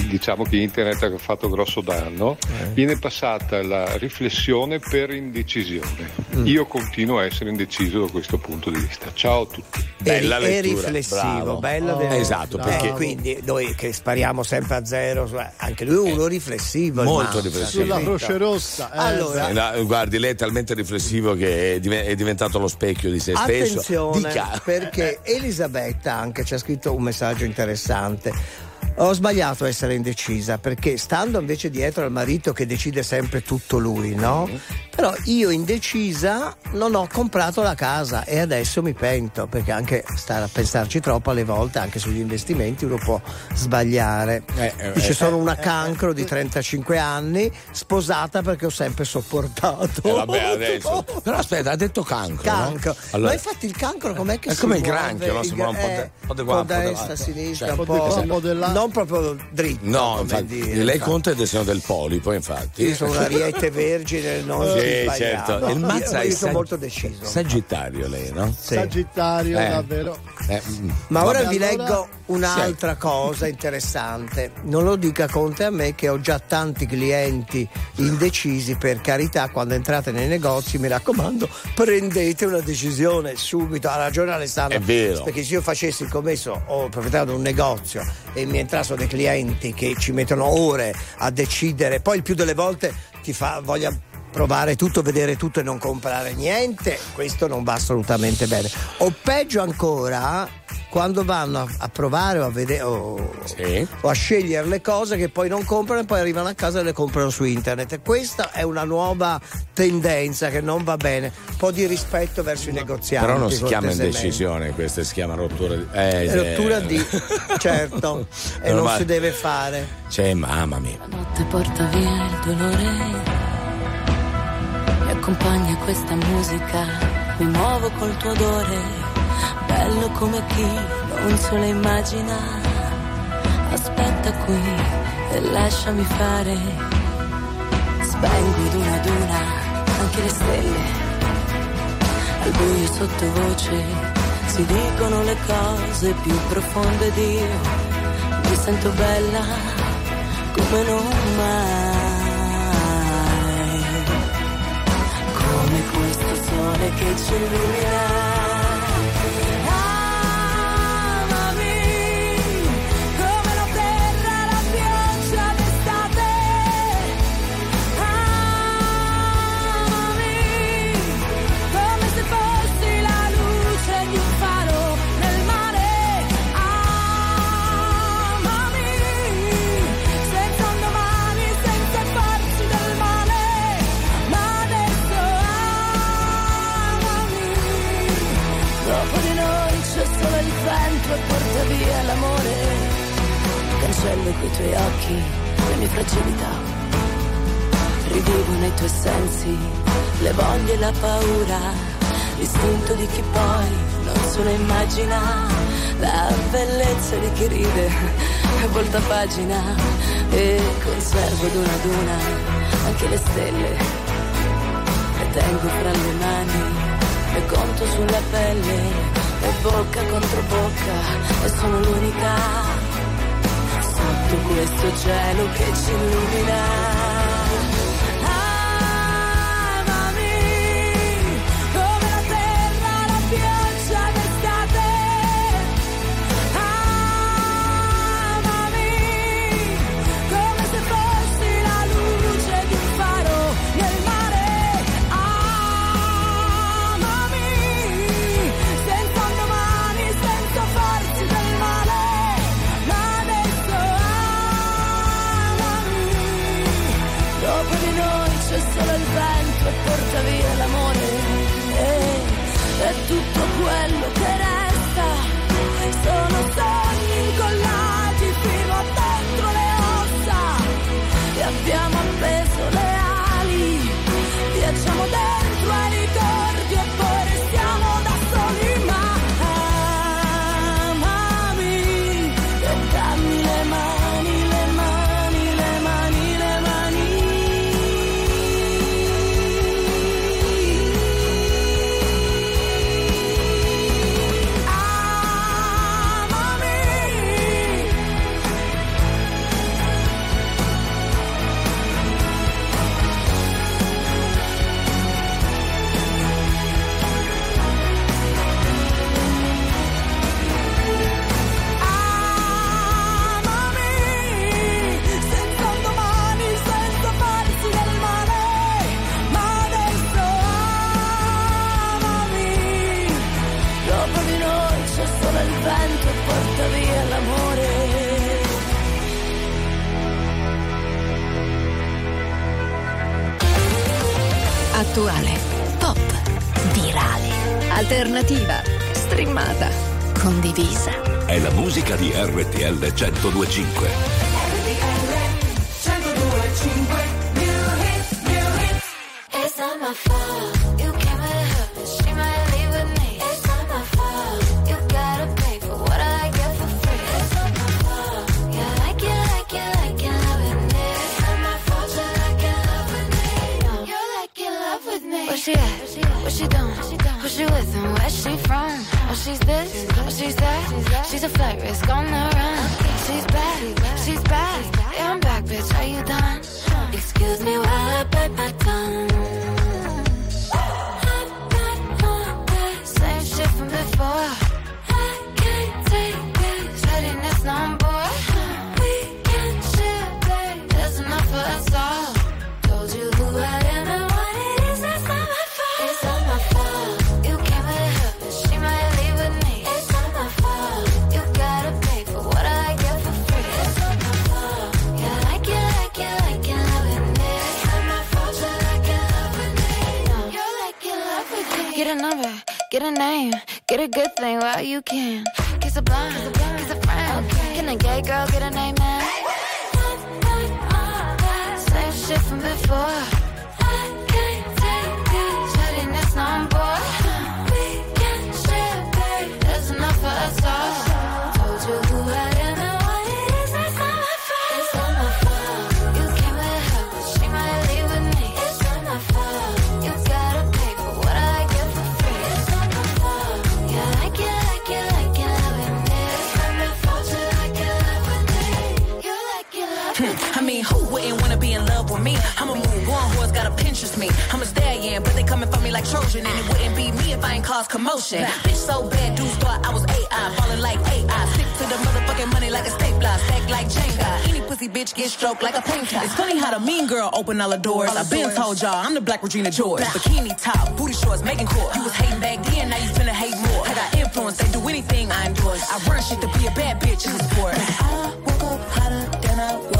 diciamo che internet ha fatto grosso danno, Eh. viene passata la riflessione per indecisione. Mm. Io continuo a essere indeciso da questo punto di vista. Ciao a tutti. Bella e, lettura, e riflessivo, bravo. bello Oh, esatto, Eh, perché- quindi noi che spariamo sempre a zero, cioè, anche lui è uno riflessivo. Molto riflessivo. Sulla? Croce Rossa. eh, Allora, Eh, no, guardi, lei è talmente riflessivo che è, div- è diventato lo specchio di se stesso. Attenzione, Dica. perché Elisabetta anche ci ha scritto un messaggio interessante. Ho sbagliato a essere indecisa perché stando invece dietro al marito che decide sempre tutto lui, no? Però io indecisa non ho comprato la casa e adesso mi pento perché anche stare a pensarci troppo alle volte, anche sugli investimenti, uno può sbagliare. Eh, eh, Dice eh, sono una cancro di 35 anni, sposata perché ho sempre sopportato. Eh, vabbè, adesso. Però aspetta, ha detto cancro. Cancro. No? Allora, Ma infatti il cancro com'è che È si come il granchio, no? Si muove un po' eh, de- un po' un qua, un po' là. sinistra, Cioè, un un po' un po' non proprio dritto. No, infatti, dire, lei infatti. conta il segno del polipo, infatti. Io sono un ariete vergine, non Sì, sbagliato. certo. Il Io- mazza io, è sono sag- molto deciso. Sagittario lei, no? Sagittario, Eh. davvero. Eh, mm. Ma ora Vabbè, vi allora- leggo un'altra cosa interessante. Non lo dica Conte a me che ho già tanti clienti indecisi, per carità, quando entrate nei negozi mi raccomando prendete una decisione subito. Ha ragione Alessandro. È vero. Perché se io facessi il commesso o proprietario di un negozio e mi entrassero dei clienti che ci mettono ore a decidere, poi il più delle volte ti fa voglia provare tutto, vedere tutto e non comprare niente, questo non va assolutamente bene. O peggio ancora, quando vanno a, a provare o a vedere o, o a scegliere le cose che poi non comprano e poi arrivano a casa e le comprano su internet. E questa è una nuova tendenza che non va bene. Un po' di rispetto verso i negozianti. Però non si chiama indecisione, questa si chiama rottura di. Eh, sì. Rottura di certo e non Ormai- si deve fare. C'è mamma mia. notte porta via il dolore. Mi accompagna questa musica, mi muovo col tuo odore, bello come chi non se lo immagina. Aspetta qui e lasciami fare. Spengo ad una ad una anche le stelle. Al buio sottovoce si dicono le cose più profonde di io. Mi sento bella come non mai, come questo sole che ci illumina. E porta via l'amore. Cancello coi tuoi occhi le mie fragilità. Rivivo nei tuoi sensi le voglie e la paura. L'istinto di chi poi non se lo immagina. La bellezza di chi ride e volta pagina. E conservo ad una ad una anche le stelle. Le tengo fra le mani e conto sulla pelle. E bocca contro bocca e sono l'unica sotto questo cielo che ci illumina. 1025. Girl open all the doors. I been told y'all I'm the black Regina George. Bikini top, booty shorts, making court. You was hating back then, now you finna hate more. I got influence, they do anything I endorse. I run shit to be a bad bitch in the sport. I woke up hotter than I was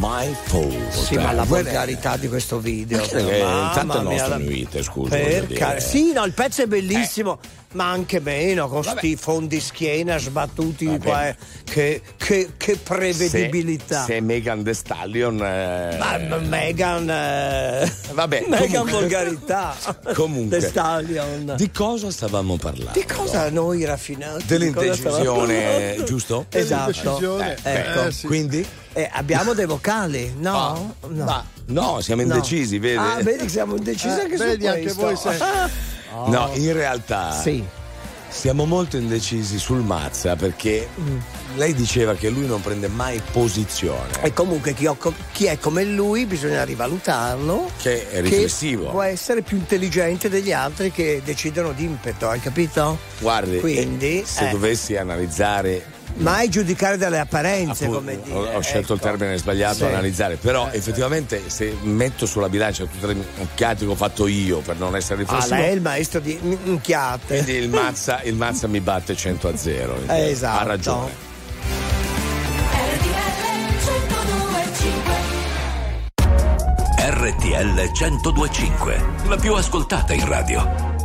my My fault. Sì, ma la volgarità di questo video. Eh, Mamma intanto è il mia, nostro la- invito, scusa. Care- Sì, no, il pezzo è bellissimo, ma anche meno, con sti fondi schiena sbattuti qua. eh. Che, che- che prevedibilità. Se, se Megan The Stallion. eh, Ma ma Megan. eh, Vabbè, Megan volgarità. Comunque, The Stallion. di cosa stavamo parlando? Di cosa noi raffinati? Dell'indecisione, giusto? Esatto. Dell'indecisione. Eh, ecco. Eh, sì. Quindi? Eh, abbiamo dei vocali, no? no. Ma no, siamo No. indecisi, vedi? Ah, vedi che siamo indecisi Eh, anche vedi, su anche voi siete- No, in realtà Sì. siamo molto indecisi sul Mazza perché Mm. lei diceva che lui non prende mai posizione. E comunque chi, ho- chi è come lui bisogna rivalutarlo. Che è che riflessivo. può essere più intelligente degli altri che decidono d'impeto, hai capito? Guardi, Quindi, eh, se eh. dovessi analizzare Mai giudicare dalle apparenze, Appunto, come dire. ho, ho scelto il ecco. termine sbagliato Sì. analizzare, però effettivamente se metto sulla bilancia tutte le occhiate che ho fatto io per non essere Ah, riflessivo, lei è il maestro di minchiate. quindi il mazza, il mazza mi batte 100 a 0. Eh, esatto. Ha ragione. RTL 1025, la più ascoltata in radio.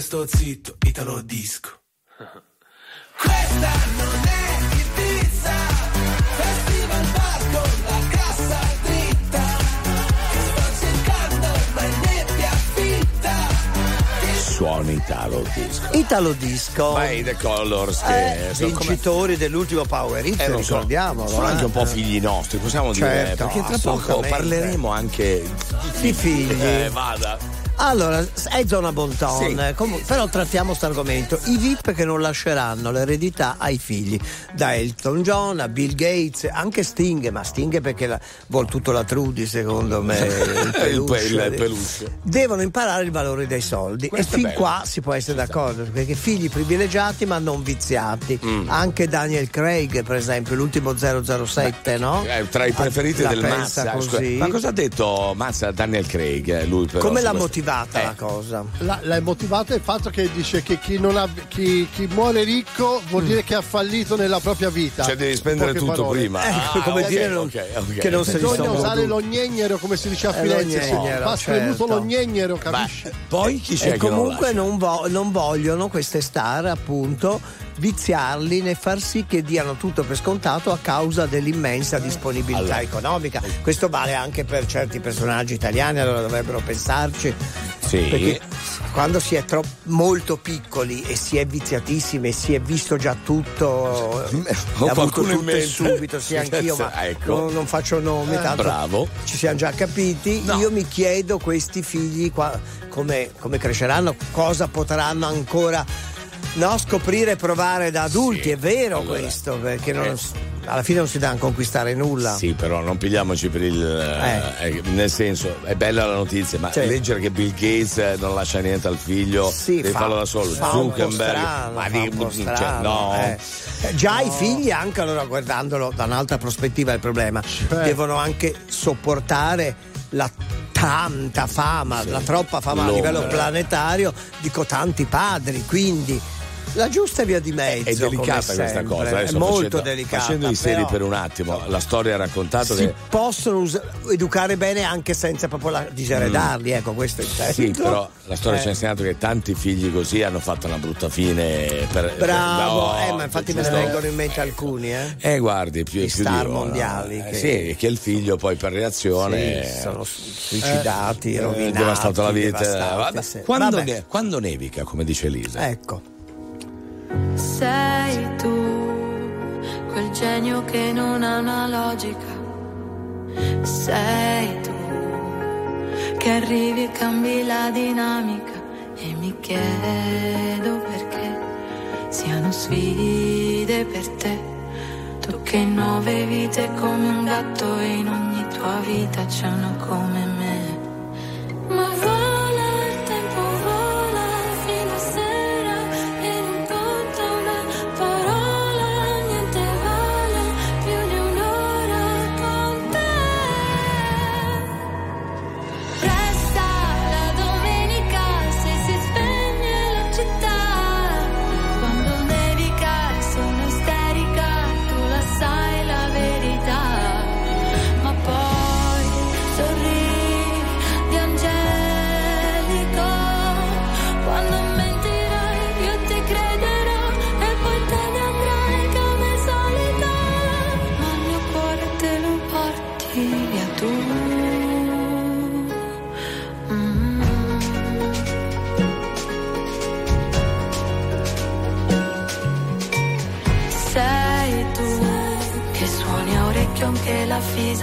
E pure sto zitto Italo disco Questa non è Ibiza Festival bar con la cassa dritta sto cercando è nebbia fitta Suona Italo Disco. Italo Disco. Ma i The Colors che Eh, sono come- vincitori dell'ultimo Power Hit, Eh, lo so. ricordiamolo. Sono eh. anche un po' figli nostri, possiamo dire. Certo, Perché tra poco parleremo anche Di figli. Eh, vada. Allora, è zona Bonton, comu- però trattiamo questo argomento. I VIP che non lasceranno l'eredità ai figli, da Elton John a Bill Gates, anche Sting, ma Sting perché la- vuol tutto la Trudy secondo me. Il peluche. il, il peluche. Devono imparare il valore dei soldi Questo e fin bello. qua si può essere d'accordo perché figli privilegiati ma non viziati. Mm. Anche Daniel Craig, per esempio, l'ultimo 007, no? È tra i preferiti La del Mazza. così. Ma cosa ha detto Mazza Daniel Craig? eh, Lui però, Come l'ha motivata Eh. la cosa? La, l'hai motivata il fatto che dice che chi, non ha, chi, chi muore ricco vuol dire che ha fallito nella propria vita. Cioè devi spendere tutto parole. prima. Ecco, Ah, come ok, dire non- ok, ok. che non se li Bisogna usare goduti. lo gnenghero come si dice a Eh, Firenze. l'ognegnero, Va spremuto certo. lo gnenghero, capisci? Poi chi c'è e non comunque non, vo- non vogliono queste star appunto viziarli né far sì che diano tutto per scontato a causa dell'immensa disponibilità Allora. economica questo vale anche per certi personaggi italiani allora dovrebbero pensarci Sì. perché quando si è troppo molto piccoli e si è viziatissimi e si è visto già tutto Ho avuto in tutto mente. subito sì anch'io ma Ecco. non, non faccio nomi Eh, tanto bravo. ci siamo già capiti. Io mi chiedo questi figli qua, come, come cresceranno, cosa potranno ancora no, scoprire e provare da adulti. Sì, È vero allora, questo, perché non, eh, alla fine non si deve conquistare nulla. Sì, però non pigliamoci per il. eh, eh, nel senso, è bella la notizia, ma Sì. leggere che Bill Gates eh, non lascia niente al figlio, Sì, deve fa- farlo da solo. fa Zuckerberg, strano, ma di- cioè, no. eh. Eh, Già i figli, anche allora guardandolo da un'altra prospettiva del problema, devono anche sopportare la tanta fama, la troppa fama a L'ombra. livello planetario di cotanti padri, quindi la giusta via di mezzo. È delicata questa cosa, è adesso molto facendo, delicata. Facendo i seri però per un attimo, la storia ha raccontato si che. possono us- educare bene anche senza proprio la- diseredarli, ecco questo intendo. Sì, però la storia Eh. ci ha insegnato che tanti figli così hanno fatto una brutta fine. Per, Bravo, no, eh, ma infatti me ne vengono in mente alcuni, eh. Eh, guardi, più, Di più star di mondiali eh, che- Sì, che il figlio poi per reazione. Sì, sono suicidati, eh, rovinati, devastato la vita. Quando, ne- quando nevica, come dice Elisa? Ecco. Sei tu, quel genio che non ha una logica. Sei tu, che arrivi e cambi la dinamica. E mi chiedo perché siano sfide per te. Tu che in nove vite come un gatto e in ogni tua vita c'è una come me. Ma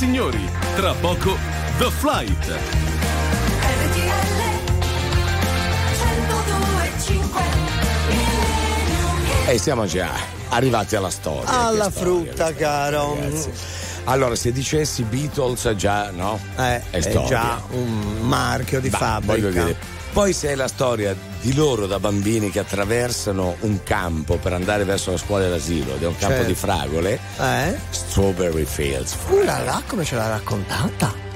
signori, tra poco The Flight. RTL 102.5 E siamo già arrivati alla storia. Alla storia, frutta, caro. ragazzi. Allora, se dicessi Beatles, già no? Eh, è è già un marchio di Bah, fabbrica. voglio dire, poi se è la storia di loro da bambini che attraversano un campo per andare verso la scuola e l'asilo ed è un campo Certo. di fragole, Eh? Strawberry Fields. Uh là, come ce l'ha raccontata?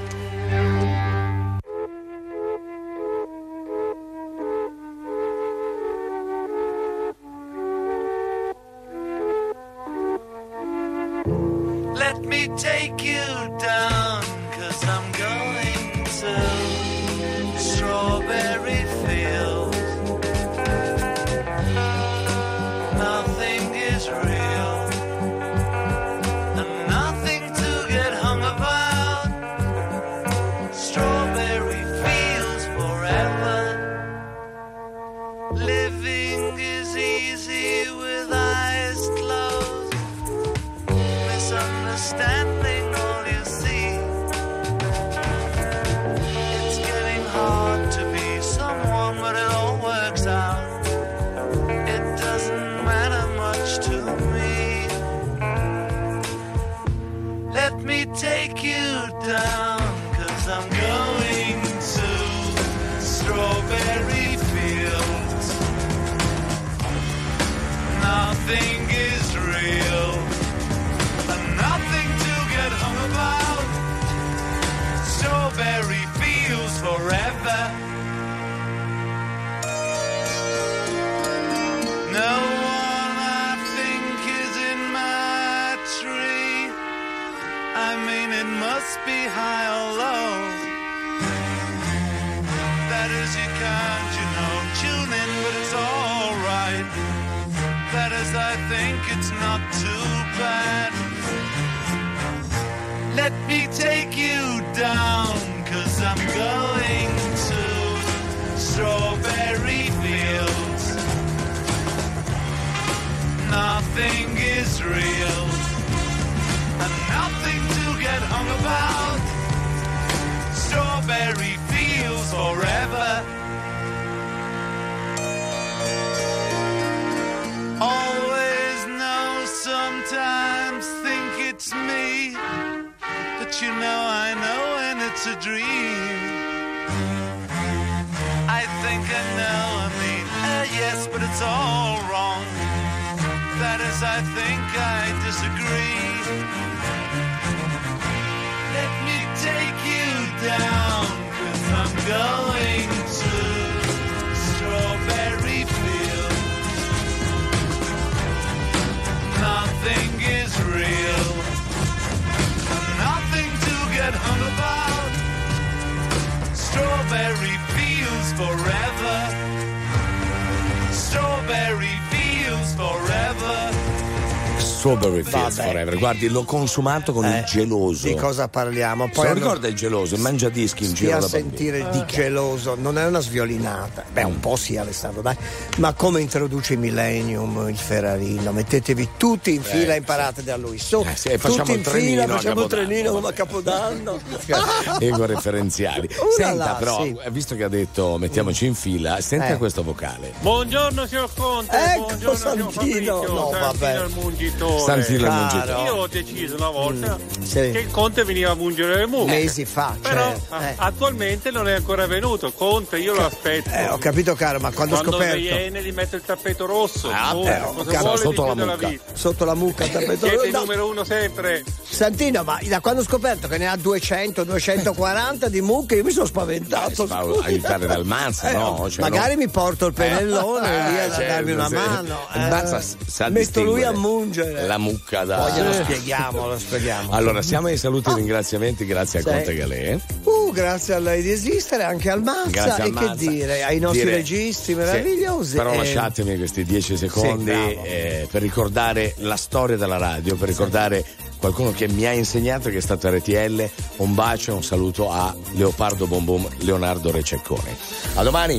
Fields Vabbè. Forever. Guardi, l'ho consumato con il geloso. Di cosa parliamo? Se Poi lo hanno- ricorda il geloso, il mangia dischi in Stia giro a da bambino. sentire di geloso, non è una sviolinata. Beh, un po' sì, Alessandro, dai. Ma come introduce il Millennium, il Ferrarino? Mettetevi tutti in fila e Eh, imparate da lui. Su, Eh, sì, facciamo tutti il in trenino fila, facciamo il trenino come a Capodanno. Ecoreferenziali. Uh là Senta, là, però, sì. eh, visto che ha detto mettiamoci in fila, senta Eh. questo vocale. Buongiorno signor Conte, Ecco, buongiorno signor Santino. Fabrizio, No, Santino vabbè. il mungitore. Santino il mungitore. Io ho deciso una volta Mm, sì. che il Conte veniva a mungere le mucche. Mesi fa, Però certo. a- Eh. attualmente non è ancora venuto. Conte, io lo aspetto. Eh, ho capito caro, ma quando, ho Quando scoperto viene gli metto il tappeto rosso. Ah, Conte, eh, cosa vuole Sotto la mucca. sotto la mucca il tappeto Siete il no, numero uno sempre. Santino, ma da quando ho scoperto che ne ha 200, 240 di mucche, io mi sono spaventato. Ma scusi. aiutare dal Manza, Eh, no? Cioè, magari no. mi porto il pennellone Eh, lì a certo, darmi una sì. mano. Il eh. Manza s- sa Metto lui a mungere. La mucca da. Poi glielo spieghiamo, lo spieghiamo. Allora, siamo ai saluti e ringraziamenti, grazie a Sì. Conte Galè. Uh, grazie a lei di esistere, anche al Mazza Grazie al e che Mazza. dire, ai nostri Dire- registi Sì, meravigliosi. Però Eh, lasciatemi questi dieci secondi bravo. eh, per ricordare la storia della radio, per ricordare qualcuno che mi ha insegnato che è stato RTL. Un bacio e un saluto a Leopardo Bombom Leonardo Receccone. A domani!